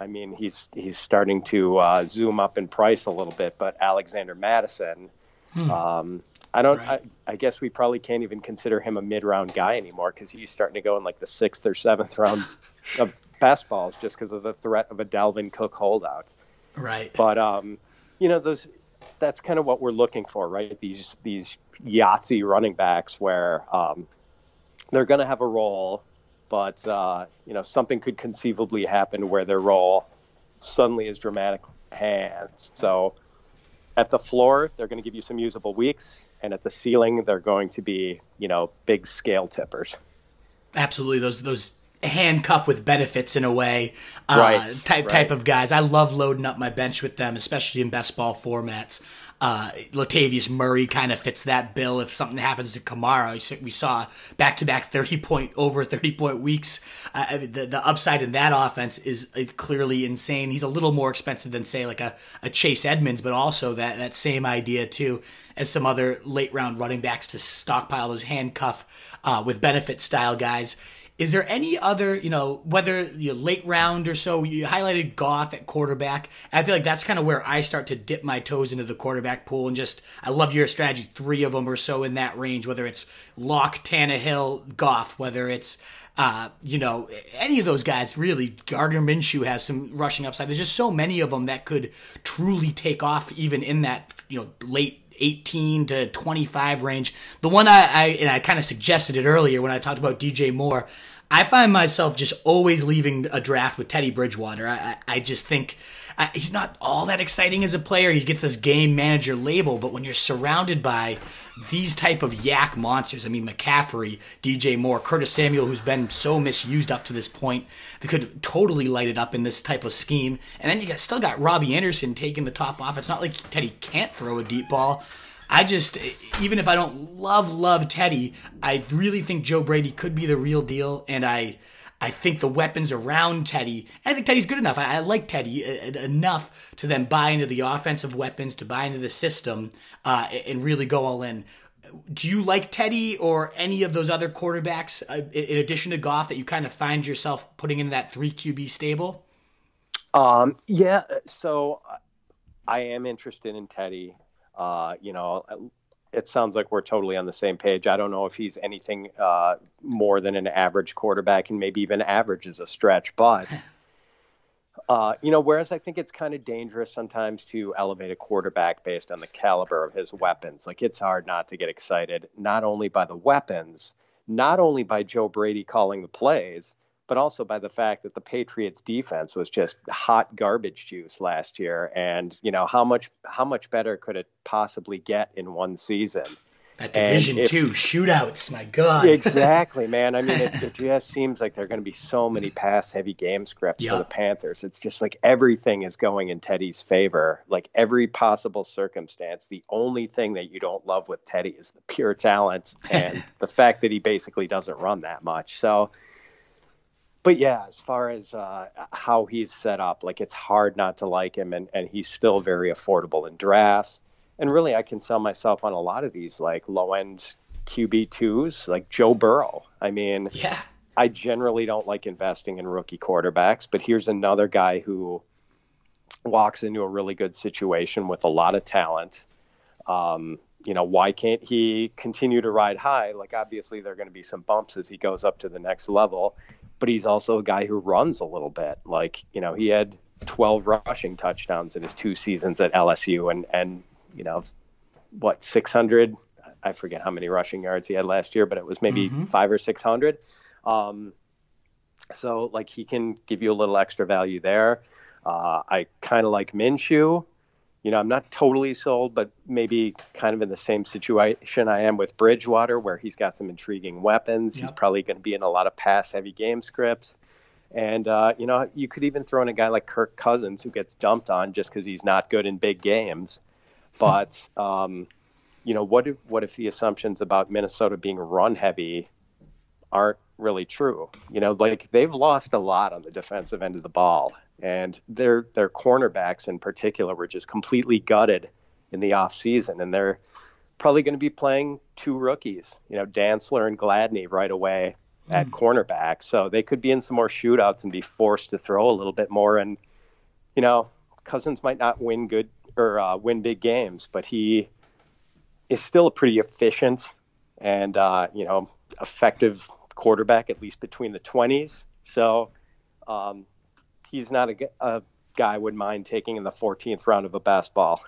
I mean, he's he's starting to uh, zoom up in price a little bit, but Alexander Mattison, hmm. um, I don't. Right. I, I, guess we probably can't even consider him a mid-round guy anymore because he's starting to go in like the sixth or seventh round of fastballs just because of the threat of a Dalvin Cook holdout. Right. But um, you know, those that's kind of what we're looking for, right? These these Yahtzee running backs where um, they're going to have a role but uh, you know something could conceivably happen where their role suddenly is dramatic hands. So at the floor, they're going to give you some usable weeks, and at the ceiling, they're going to be you know big scale tippers. Absolutely, those those handcuff with benefits in a way uh, right, type right. type of guys. I love loading up my bench with them, especially in best ball formats. Uh, Latavius Murray kind of fits that bill. If something happens to Kamara, we saw back to back 30 point, over 30 point weeks. Uh, the, the upside in that offense is uh, clearly insane. He's a little more expensive than, say, like a, a Chase Edmonds, but also that, that same idea, too, as some other late round running backs to stockpile those handcuff uh, with benefit style guys. Is there any other, you know, whether you know, late round or so, you highlighted Goff at quarterback. I feel like that's kind of where I start to dip my toes into the quarterback pool and just, I love your strategy, three of them or so in that range, whether it's Lock, Tannehill, Goff, whether it's, uh, you know, any of those guys, really. Gardner Minshew has some rushing upside. There's just so many of them that could truly take off even in that, you know, late 18 to 25 range. The one I, I and I kind of suggested it earlier when I talked about DJ Moore. I find myself just always leaving a draft with Teddy Bridgewater. I, I, I just think uh, he's not all that exciting as a player. He gets this game manager label, but when you're surrounded by these type of YAC monsters, I mean McCaffrey, DJ Moore, Curtis Samuel, who's been so misused up to this point, they could totally light it up in this type of scheme. And then you got, still got Robbie Anderson taking the top off. It's not like Teddy can't throw a deep ball. I just, even if I don't love, love Teddy, I really think Joe Brady could be the real deal. And I, I think the weapons around Teddy, I think Teddy's good enough. I, I like Teddy enough to then buy into the offensive weapons, to buy into the system, uh, and really go all in. Do you like Teddy or any of those other quarterbacks uh, in addition to Goff that you kind of find yourself putting into that three QB stable? Um, yeah, so I am interested in Teddy. Uh, you know, it sounds like we're totally on the same page. I don't know if he's anything uh, more than an average quarterback, and maybe even average is a stretch. But Uh, you know, whereas I think it's kind of dangerous sometimes to elevate a quarterback based on the caliber of his weapons. Like it's hard not to get excited, not only by the weapons, not only by Joe Brady calling the plays, but also by the fact that the Patriots defense was just hot garbage juice last year. And, you know, how much how much better could it possibly get in one season? That Division if, Two shootouts, my God. exactly, man. I mean, it, it just seems like there are going to be so many pass-heavy game scripts yep. for the Panthers. It's just like everything is going in Teddy's favor. Like every possible circumstance. The only thing that you don't love with Teddy is the pure talent and the fact that he basically doesn't run that much. So, but yeah, as far as uh, how he's set up, like it's hard not to like him, and and he's still very affordable in drafts and really I can sell myself on a lot of these like low end QB twos, like Joe Burrow. I mean, yeah, I generally don't like investing in rookie quarterbacks, but here's another guy who walks into a really good situation with a lot of talent. Um, you know, why can't he continue to ride high? Like, obviously, there are going to be some bumps as he goes up to the next level, but he's also a guy who runs a little bit. Like, you know, he had 12 rushing touchdowns in his two seasons at LSU, and and you know, what 600? I forget how many rushing yards he had last year, but it was maybe mm-hmm. five or 600. Um, so like he can give you a little extra value there. Uh, I kind of like Minshew. You know, I'm not totally sold, but maybe kind of in the same situation I am with Bridgewater, where he's got some intriguing weapons. Yep. He's probably going to be in a lot of pass-heavy game scripts. And, uh, you know, you could even throw in a guy like Kirk Cousins who gets dumped on just because he's not good in big games. But um, you know, what if what if the assumptions about Minnesota being run heavy aren't really true? You know, like they've lost a lot on the defensive end of the ball, and their their cornerbacks in particular were just completely gutted in the off season, and they're probably going to be playing two rookies, you know, Dantzler and Gladney right away at mm. cornerback. So they could be in some more shootouts and be forced to throw a little bit more. And, you know, Cousins might not win good or uh, win big games, but he is still a pretty efficient and uh, you know effective quarterback, at least between the twenties. So um, he's not a, a, guy I would mind taking in the 14th round of a best ball.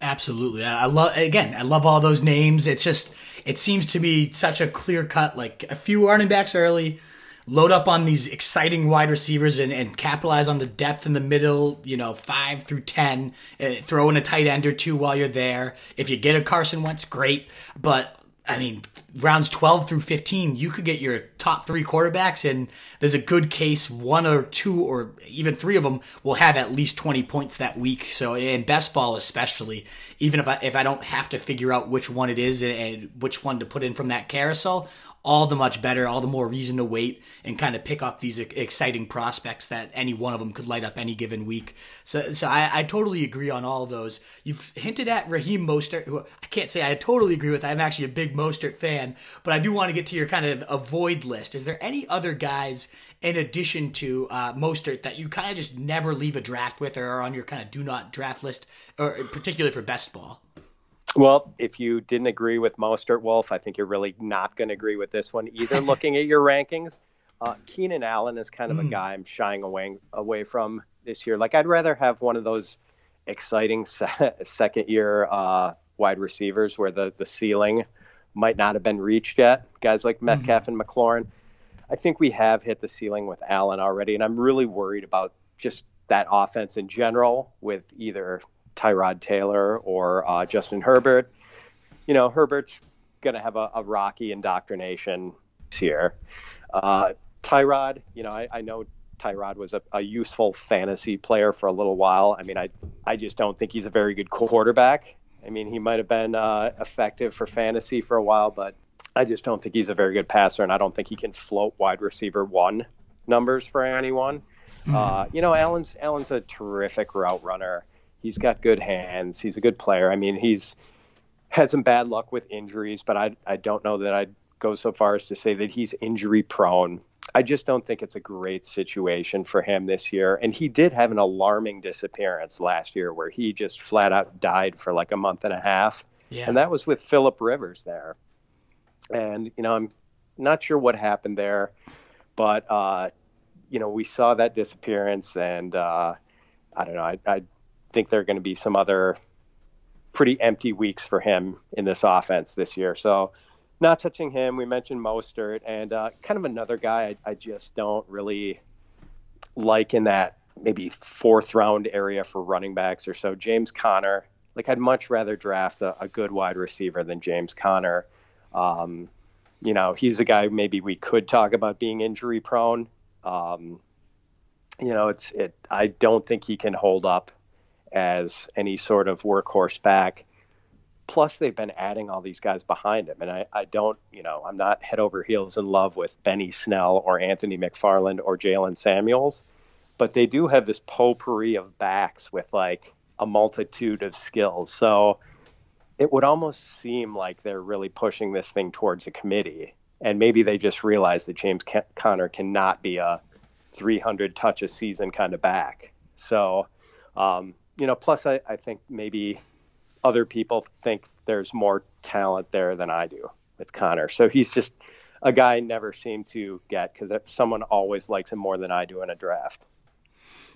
Absolutely. I love again, I love all those names. It's just it seems to be such a clear cut like a few running backs early, load up on these exciting wide receivers and, and capitalize on the depth in the middle, you know, five through 10, uh, throw in a tight end or two while you're there. If you get a Carson Wentz, great. But I mean, rounds 12 through 15, you could get your top three quarterbacks, and there's a good case one or two or even three of them will have at least 20 points that week. So, in best ball, especially, even if I, if I don't have to figure out which one it is and which one to put in from that carousel, all the much better, all the more reason to wait and kind of pick up these exciting prospects that any one of them could light up any given week. So, so I, I totally agree on all those. You've hinted at Raheem Mostert, who I can't say I totally agree with. I'm actually a big Mostert fan, but I do want to get to your kind of avoid list. Is there any other guys in addition to uh, Mostert that you kind of just never leave a draft with or are on your kind of do not draft list, or particularly for best ball? Well, if you didn't agree with Mostert Wolf, I think you're really not going to agree with this one either. looking at your rankings, uh, Keenan Allen is kind of mm. a guy I'm shying away away from this year. Like I'd rather have one of those exciting se- second year uh, wide receivers where the the ceiling might not have been reached yet. Guys like Metcalf mm. and McLaurin. I think we have hit the ceiling with Allen already, and I'm really worried about just that offense in general with either Tyrod Taylor or uh, Justin Herbert. You know, Herbert's going to have a, a, rocky indoctrination here. Uh, Tyrod, you know, I, I know Tyrod was a, a, useful fantasy player for a little while. I mean, I I just don't think he's a very good quarterback. I mean, he might have been uh, effective for fantasy for a while, but I just don't think he's a very good passer, and I don't think he can float wide receiver one numbers for anyone. Mm-hmm. Uh, you know, Allen's Allen's a terrific route runner he's got good hands. He's a good player. I mean, he's had some bad luck with injuries, but I I don't know that I'd go so far as to say that he's injury prone. I just don't think it's a great situation for him this year. And he did have an alarming disappearance last year where he just flat out died for like a month and a half. Yeah. And that was with Philip Rivers there. And, you know, I'm not sure what happened there, but uh, you know, we saw that disappearance, and uh, I don't know. I, I think there are going to be some other pretty empty weeks for him in this offense this year. So, not touching him. We mentioned Mostert, and uh, kind of another guy I, I just don't really like in that maybe fourth round area for running backs or so. James Conner. Like I'd much rather draft a, a good wide receiver than James Conner. Um, you know, he's a guy maybe we could talk about being injury prone. Um, you know, it's it. I don't think he can hold up as any sort of workhorse back. Plus, they've been adding all these guys behind him, and I, I don't, you know, I'm not head over heels in love with Benny Snell or Anthony McFarland or Jaylen Samuels, but they do have this potpourri of backs with like a multitude of skills. So it would almost seem like they're really pushing this thing towards a committee. And maybe they just realize that James Conner cannot be a 300 touch a season kind of back. So, um, you know, plus I, I think maybe other people think there's more talent there than I do with Conner. So he's just a guy I never seem to get because someone always likes him more than I do in a draft.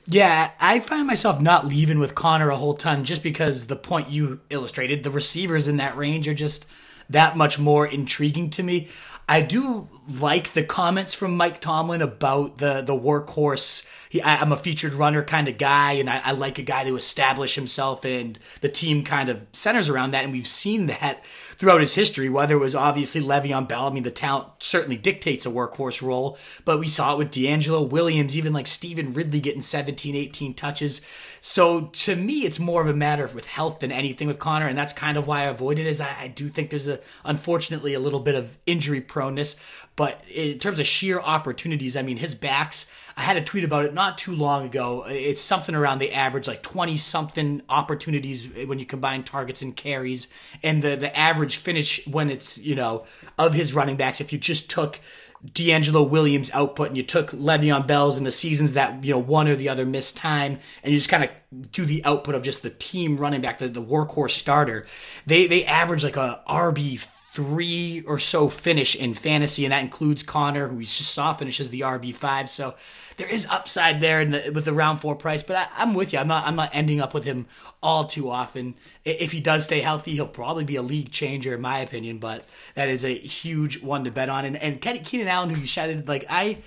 Yeah, I find myself not leaving with Conner a whole ton just because the point you illustrated, the receivers in that range are just that much more intriguing to me. I do like the comments from Mike Tomlin about the the workhorse. He, I, am a featured runner kind of guy, and I, I, like a guy to establish himself, and the team kind of centers around that. And we've seen that throughout his history, whether it was obviously Le'Veon Bell. I mean, the talent certainly dictates a workhorse role, but we saw it with DeAngelo Williams, even like Stevan Ridley getting 17, 18 touches. So to me, it's more of a matter of with health than anything with Conner, and that's kind of why I avoid it. Is I, I do think there's a unfortunately a little bit of injury proneness, but in terms of sheer opportunities, I mean, his backs. I had a tweet about it not too long ago. It's something around the average, like 20 something opportunities when you combine targets and carries. And the, the average finish when it's, you know, of his running backs, if you just took DeAngelo Williams output and you took Le'Veon Bell's in the seasons that, you know, one or the other missed time and you just kind of do the output of just the team running back, the, the workhorse starter, they, they average like a RB three or so finish in fantasy, and that includes Conner, who we just saw finishes the RB five. So there is upside there the, with the round four price, but I, am with you. I'm not I'm not ending up with him all too often. If he does stay healthy, he'll probably be a league changer in my opinion. But that is a huge one to bet on. And and Keenan Allen, who you shouted like I.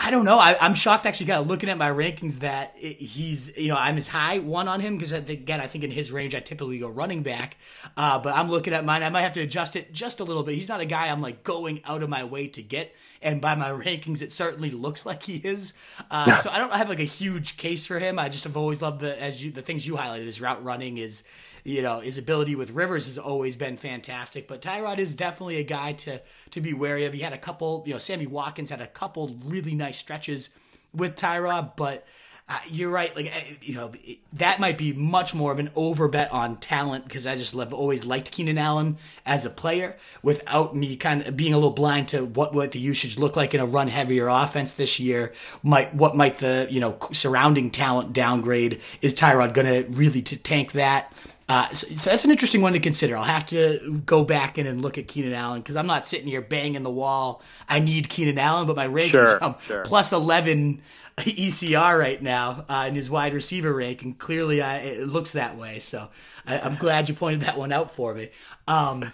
I don't know. I, am shocked actually, got looking at my rankings that he's, you know, I'm as high one on him because again, I think in his range I typically go running back. Uh, but I'm looking at mine. I might have to adjust it just a little bit. He's not a guy I'm like going out of my way to get and by my rankings, it certainly looks like he is. Uh, so I don't have like a huge case for him. I just have always loved the as you the things you highlighted. His route running is, you know, his ability with Rivers has always been fantastic. But Tyrod is definitely a guy to to be wary of. He had a couple, you know, Sammy Watkins had a couple really nice stretches with Tyrod, but uh, you're right. Like uh, you know, that might be much more of an over bet on talent because I just love always liked Keenan Allen as a player without me kind of being a little blind to what what the usage look like in a run heavier offense this year. Might what might the you know surrounding talent downgrade? Is Tyrod going to really to tank that? Uh, so, so, that's an interesting one to consider. I'll have to go back in and look at Keenan Allen because I'm not sitting here banging the wall. I need Keenan Allen, but my rankings sure, sure. plus 11 ECR right now uh, in his wide receiver rank, and clearly I, it looks that way. So I, am glad you pointed that one out for me. Um,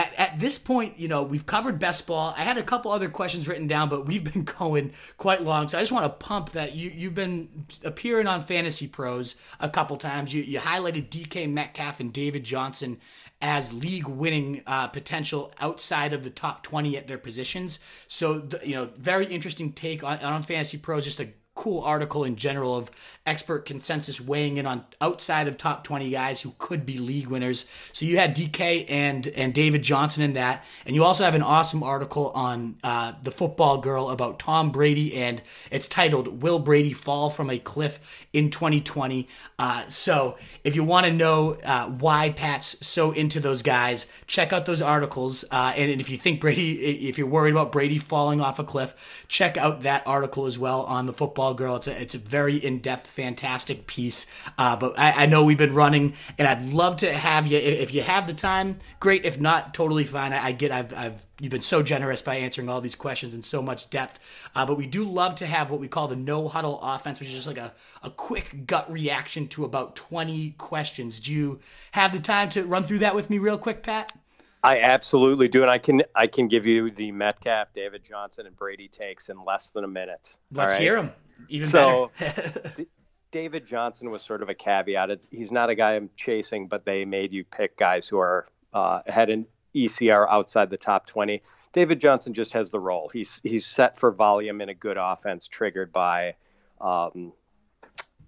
at, at, this point, you know, we've covered best ball. I had a couple other questions written down, but we've been going quite long. So I just want to pump that you, you've been appearing on Fantasy Pros a couple times. You, you highlighted DK Metcalf and David Johnson as league winning uh, potential outside of the top 20 at their positions. So, the, you know, very interesting take on, on Fantasy Pros, just a cool article in general of expert consensus weighing in on outside of top 20 guys who could be league winners. So you had DK and and David Johnson in that, and you also have an awesome article on uh, the football girl about Tom Brady, and it's titled "Will Brady Fall from a Cliff in 2020?" Uh, so if you want to know uh, why Pat's so into those guys, check out those articles. Uh, and, and if you think Brady, if you're worried about Brady falling off a cliff, check out that article as well on the football girl. It's a it's a very in depth fantastic piece. Uh, but I, I, know we've been running, and I'd love to have you if you have the time. Great. If not, totally fine. I, I get. I've, I've you've been so generous by answering all these questions in so much depth. Uh, but we do love to have what we call the no huddle offense, which is just like a, a quick gut reaction to about 20 questions. Do you have the time to run through that with me real quick, Pat? I absolutely do, and I can I can give you the Metcalf, David Johnson, and Brady takes in less than a minute. Let's right? hear them. Even so, better. David Johnson was sort of a caveat. It's, he's not a guy I'm chasing, but they made you pick guys who are uh, had an ECR outside the top 20. David Johnson just has the role. He's he's set for volume in a good offense, triggered by um,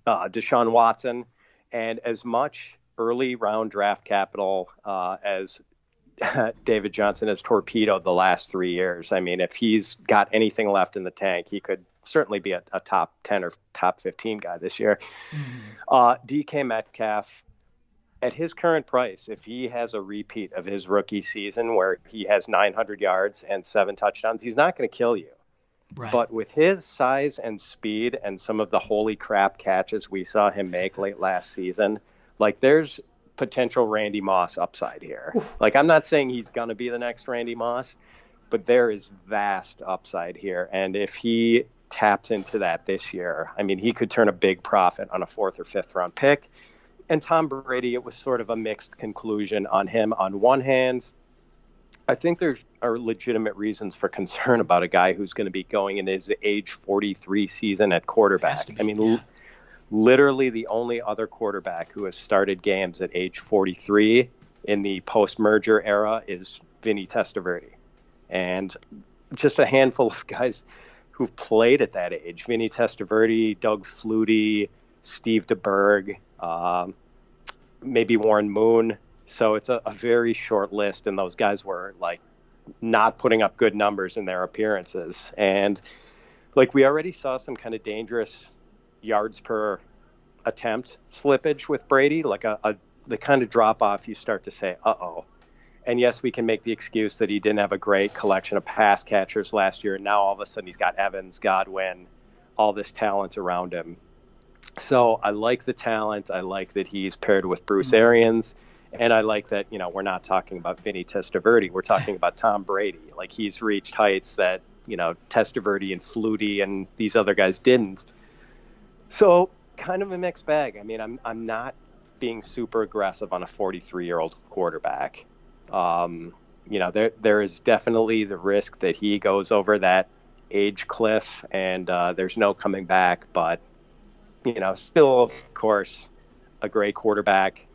uh, Deshaun Watson, and as much early round draft capital uh, as David Johnson has torpedoed the last three years. I mean, if he's got anything left in the tank, he could certainly be a, a top 10 or top 15 guy this year. Mm-hmm. Uh, DK Metcalf, at his current price, if he has a repeat of his rookie season where he has 900 yards and seven touchdowns, he's not going to kill you. Right. But with his size and speed and some of the holy crap catches we saw him make late last season, like there's potential Randy Moss upside here. Like I'm not saying he's going to be the next Randy Moss, but there is vast upside here. And if he taps into that this year, I mean, he could turn a big profit on a fourth or fifth round pick. And Tom Brady, it was sort of a mixed conclusion on him. On one hand, I think there are legitimate reasons for concern about a guy who's going to be going in his age 43 season at quarterback. Be, I mean, yeah literally the only other quarterback who has started games at age 43 in the post-merger era is Vinny Testaverde, and just a handful of guys who've played at that age: Vinny Testaverde, Doug Flutie, Steve DeBerg, um, maybe Warren Moon. So it's a, a very short list, and those guys were like not putting up good numbers in their appearances, and like we already saw some kind of dangerous yards per attempt slippage with Brady, like a, a the kind of drop off you start to say, uh oh. And yes, we can make the excuse that he didn't have a great collection of pass catchers last year. And now all of a sudden he's got Evans, Godwin, all this talent around him. So I like the talent. I like that he's paired with Bruce mm-hmm. Arians. And I like that, you know, we're not talking about Vinny Testaverde. We're talking about Tom Brady. Like he's reached heights that, you know, Testaverde and Flutie and these other guys didn't. So kind of a mixed bag. I mean, I'm I'm not being super aggressive on a 43 year old quarterback. Um, you know, there there is definitely the risk that he goes over that age cliff, and uh, there's no coming back. But you know, still, of course, a great quarterback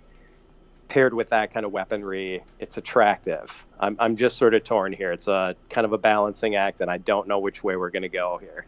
paired with that kind of weaponry, it's attractive. I'm I'm just sort of torn here. It's a kind of a balancing act, and I don't know which way we're going to go here.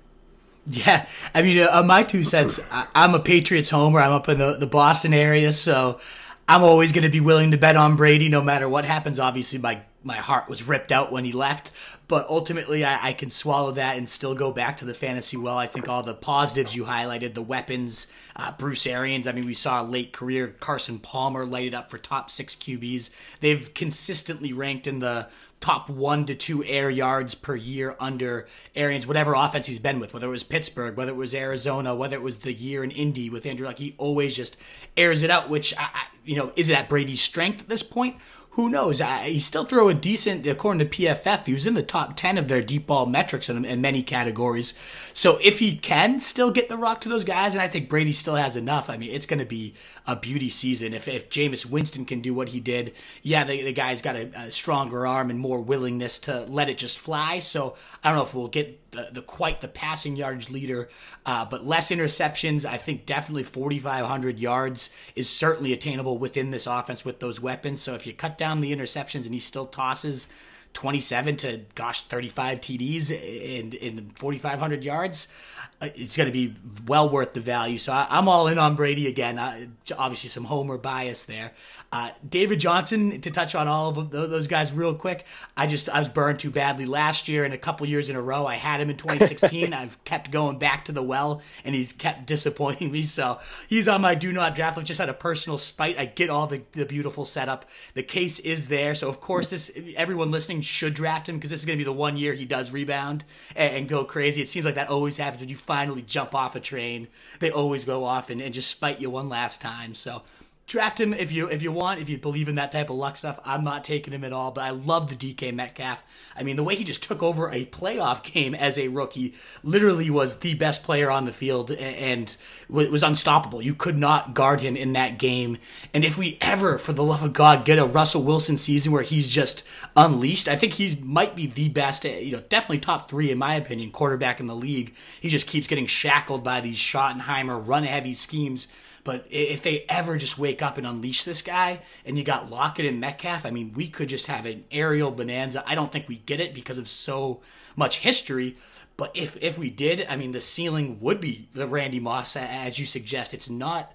Yeah, I mean, uh, my two cents. I, am a Patriots homer. I'm up in the, the Boston area, so I'm always going to be willing to bet on Brady no matter what happens. Obviously, my my heart was ripped out when he left, but ultimately, I, I can swallow that and still go back to the fantasy well. I think all the positives you highlighted, the weapons, uh, Bruce Arians. I mean, we saw a late career Carson Palmer light it up for top six QBs. They've consistently ranked in the top one to two air yards per year under Arians, whatever offense he's been with, whether it was Pittsburgh, whether it was Arizona, whether it was the year in Indy with Andrew Luck, he always just airs it out, which, I, you know, is it at Brady's strength at this point? Who knows? I, he still throw a decent, according to PFF, he was in the top 10 of their deep ball metrics in, in, many categories. So if he can still get the rock to those guys, and I think Brady still has enough, I mean, it's going to be a beauty season. If, if Jameis Winston can do what he did, yeah, the, the guy's got a, a stronger arm and more willingness to let it just fly. So I don't know if we'll get the, the quite the passing yards leader, uh, but less interceptions. I think definitely 4,500 yards is certainly attainable within this offense with those weapons. So if you cut down the interceptions and he still tosses 27 to gosh 35 TDs in 4,500 yards, it's going to be well worth the value. So I, am all in on Brady again. Uh, obviously, some homer bias there. Uh, David Johnson, to touch on all of those guys real quick. I just I was burned too badly last year and a couple years in a row. I had him in 2016. I've kept going back to the well, and he's kept disappointing me. So he's on my do not draft list. Just out of personal spite, I get all the, the beautiful setup. The case is there. So of course, this everyone listening should draft him because this is going to be the one year he does rebound and, and, go crazy. It seems like that always happens when you finally jump off a train. They always go off and, and just spite you one last time. So draft him if you if you want if you believe in that type of luck stuff. I'm not taking him at all but i love the dk metcalf. I mean the way he just took over a playoff game as a rookie literally was the best player on the field and was unstoppable. You could not guard him in that game. And if we ever for the love of god get a russell wilson season where he's just unleashed i think he's might be the best eh, you know definitely top three in my opinion quarterback in the league. He just keeps getting shackled by these schottenheimer run heavy schemes but if they ever just wake up and unleash this guy, and you got Lockett and Metcalf, I mean, we could just have an aerial bonanza. I don't think we get it because of so much history. But if if we did, I mean, the ceiling would be the Randy Moss, as you suggest. It's not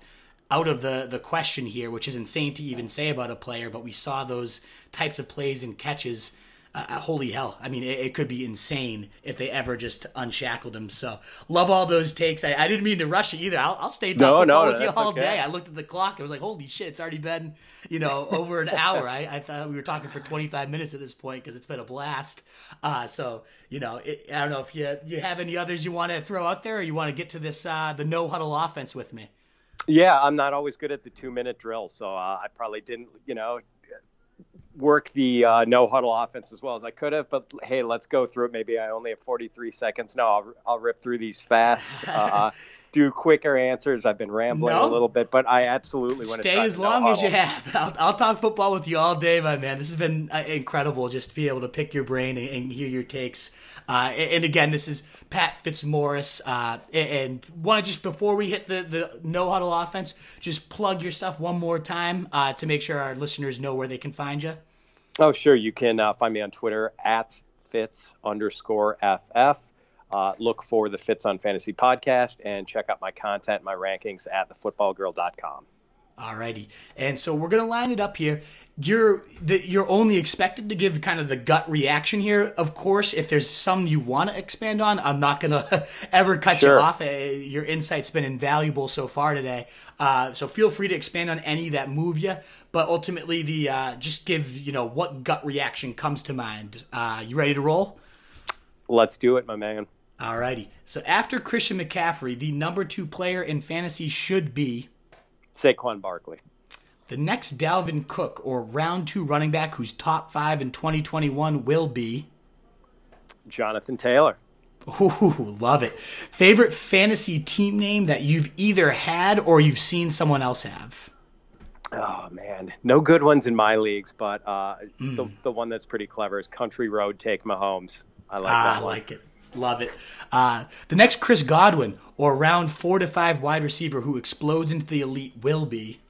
out of the the question here, which is insane to even say about a player. But we saw those types of plays and catches uh, uh, holy hell. I mean, it, it, could be insane if they ever just unshackled him. So, love all those takes. I, I didn't mean to rush it either. I'll, I'll stay no, no, with you all okay. day. I looked at the clock. I was like, holy shit, it's already been, you know, over an hour. I, I thought we were talking for 25 minutes at this point because it's been a blast. Uh, so, you know, it, I don't know if you you have any others you want to throw out there or you want to get to this, uh, the no huddle offense with me. Yeah, I'm not always good at the two minute drill, so uh, I probably didn't, you know, work the uh, no huddle offense as well as I could have. But hey, let's go through it. Maybe I only have 43 seconds. No, I'll, I'll rip through these fast. Uh, do quicker answers. I've been rambling no. a little bit, but I absolutely want to stay as long as you have. I'll, I'll, talk football with you all day, my man. This has been uh, incredible just to be able to pick your brain and, and hear your takes. Uh, and again, this is Pat Fitzmaurice. Uh, and want to just before we hit the the no huddle offense, just plug your stuff one more time uh, to make sure our listeners know where they can find you. Oh, sure. You can uh, find me on Twitter at Fitz underscore FF. Uh, look for the Fitz on Fantasy podcast and check out my content, my rankings at thefootballgirl.com. All righty, and so we're gonna line it up here. You're the, you're only expected to give kind of the gut reaction here. Of course, if there's some you want to expand on, I'm not gonna ever cut sure. you off. Uh, your insight's been invaluable so far today. Uh, so feel free to expand on any that move you. But ultimately, the uh, just give you know what gut reaction comes to mind. Uh, you ready to roll? Let's do it, my man. Alrighty. So after Christian McCaffrey, the number two player in fantasy should be Saquon Barkley. The next Dalvin Cook or round two running back who's top five in 2021 will be Jonathan Taylor. Ooh, love it. Favorite fantasy team name that you've either had or you've seen someone else have? Oh man, no good ones in my leagues, but uh, mm. the the one that's pretty clever is Country Road Take Mahomes. I like ah, that. I like it. Love it. Uh, the next Chris Godwin or round four to five wide receiver who explodes into the elite will be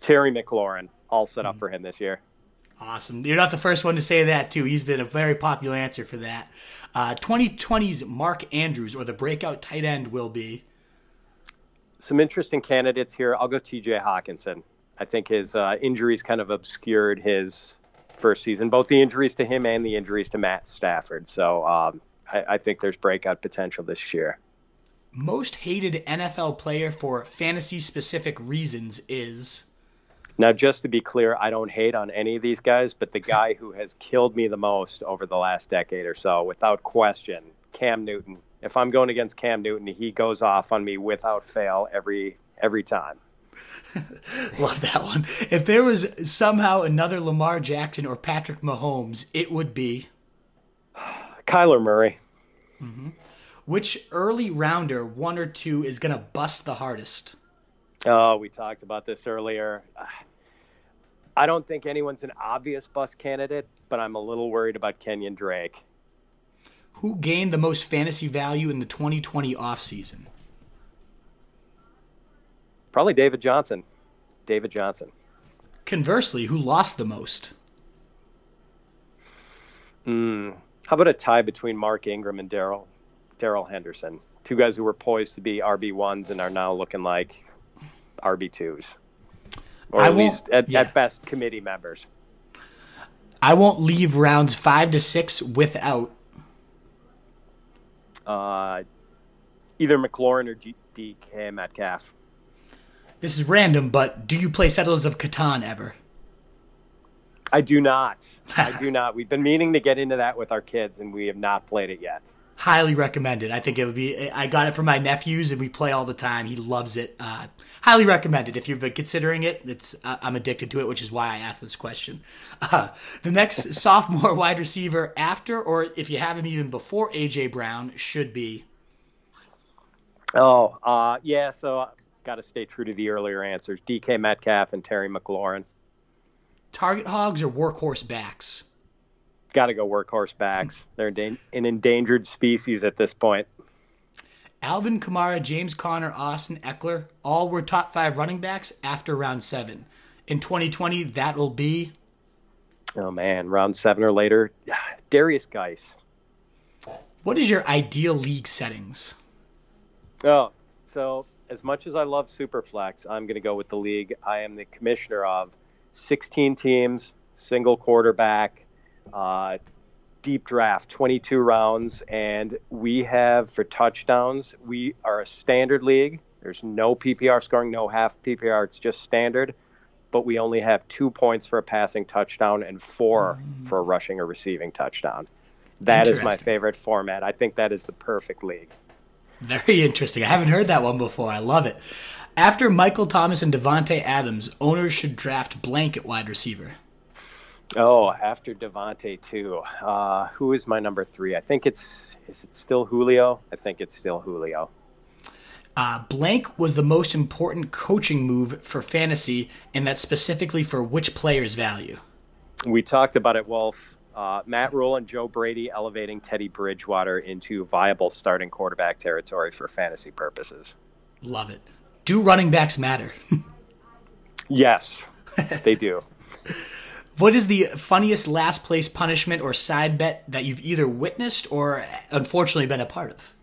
Terry McLaurin. All set up mm. for him this year. Awesome. You're not the first one to say that, too. He's been a very popular answer for that. Uh, 2020's Mark Andrews or the breakout tight end will be. Some interesting candidates here. I'll go TJ Hockenson. I think his uh, injuries kind of obscured his first season, both the injuries to him and the injuries to Matt Stafford. So um, I, I think there's breakout potential this year. Most hated NFL player for fantasy specific reasons is. Now, just to be clear, I don't hate on any of these guys, but the guy who has killed me the most over the last decade or so, without question, Cam Newton. If I'm going against Cam Newton, he goes off on me without fail every every time. Love that one. If there was somehow another Lamar Jackson or Patrick Mahomes, it would be Kyler Murray. Mm-hmm. Which early rounder, one or two, is going to bust the hardest? Oh, we talked about this earlier. I don't think anyone's an obvious bust candidate, but I'm a little worried about Kenyon Drake. Who gained the most fantasy value in the 2020 offseason? Probably David Johnson. David Johnson. Conversely, who lost the most? Mm, how about a tie between Mark Ingram and Daryl Darrell Henderson? Two guys who were poised to be RB ones and are now looking like RB twos, or I at least at, yeah. at best committee members. I won't leave rounds five to six without uh, either McLaurin or DK Metcalf. This is random, but do you play Settlers of Catan ever? I do not. I do not. We've been meaning to get into that with our kids, and we have not played it yet. Highly recommended. I think it would be. I got it for my nephews, and we play all the time. He loves it. Uh, highly recommended. If you've been considering it, it's uh, I'm addicted to it, which is why I asked this question. Uh, the next sophomore wide receiver after, or if you have him even before AJ Brown, should be. Oh, uh, yeah. So got to stay true to the earlier answers. DK Metcalf and Terry McLaurin. Target hogs or workhorse backs? Got to go workhorse backs. They're an endangered species at this point. Alvin Kamara, James Conner, Austin Ekeler, all were top five running backs after round seven. In 2020, that'll be. Oh man, round seven or later, Derrius Guice. What is your ideal league settings? Oh, so as much as I love Superflex, I'm going to go with the league I am the commissioner of. 16 teams, single quarterback, uh, deep draft, 22 rounds, and we have for touchdowns, we are a standard league. There's no PPR scoring, no half PPR. It's just standard, but we only have two points for a passing touchdown and four mm. for a rushing or receiving touchdown. That is my favorite format. I think that is the perfect league. Very interesting. I haven't heard that one before. I love it. After Michael Thomas and Davante Adams, owners should draft blank at wide receiver. Oh, after Davante too. Uh, who is my number three? I think it's is it still Julio? I think it's still Julio. Uh, blank was the most important coaching move for fantasy, and that's specifically for which player's value. We talked about it, Wolf. Uh, Matt Rhule and Joe Brady elevating Teddy Bridgewater into viable starting quarterback territory for fantasy purposes. Love it. Do running backs matter? yes, they do. What is the funniest last place punishment or side bet that you've either witnessed or unfortunately been a part of?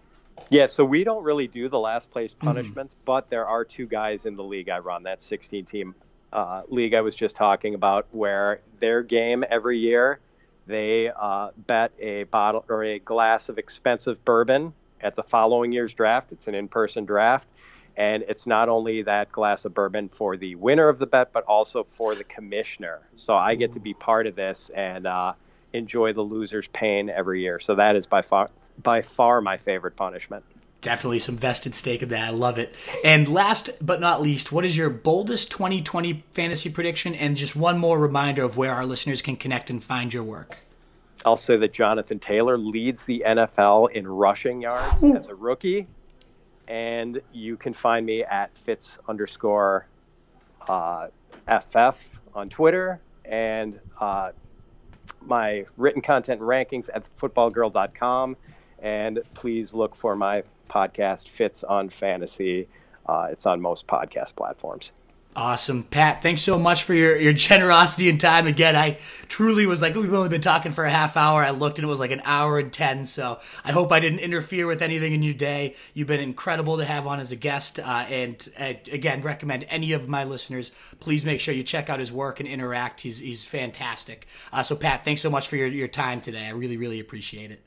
Yeah, so we don't really do the last place mm-hmm. punishments, mm-hmm. but there are two guys in the league I run, that 16 team uh, league I was just talking about, where their game every year they uh, bet a bottle or a glass of expensive bourbon at the following year's draft. It's an in-person draft, and it's not only that glass of bourbon for the winner of the bet, but also for the commissioner. So I get to be part of this and uh, enjoy the loser's pain every year. So that is by far by far my favorite punishment. Definitely some vested stake in that. I love it. And last but not least, what is your boldest 2020 fantasy prediction? And just one more reminder of where our listeners can connect and find your work. I'll say that Jonathan Taylor leads the NFL in rushing yards as a rookie. And you can find me at Fitz underscore uh, FF on Twitter and uh, my written content rankings at footballguys.com. And please look for my podcast, Fitz on Fantasy. Uh, it's on most podcast platforms. Awesome. Pat, thanks so much for your, your generosity and time. Again, I truly was like, we've only been talking for a half hour. I looked and it was like an hour and 10. So I hope I didn't interfere with anything in your day. You've been incredible to have on as a guest. Uh, and uh, again, recommend any of my listeners, please make sure you check out his work and interact. He's, he's fantastic. Uh, so, Pat, thanks so much for your, your time today. I really, really appreciate it.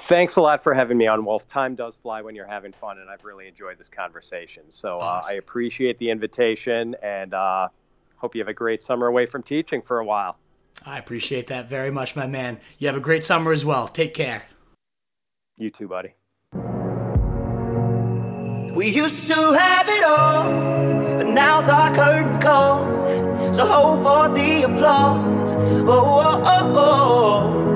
Thanks a lot for having me on, Wolf. Time does fly when you're having fun, and I've really enjoyed this conversation. So uh, I appreciate the invitation, and uh, hope you have a great summer away from teaching for a while. I appreciate that very much, my man. You have a great summer as well. Take care. You too, buddy. We used to have it all, but now's our curtain call. So hold for the applause. Oh, oh, oh, oh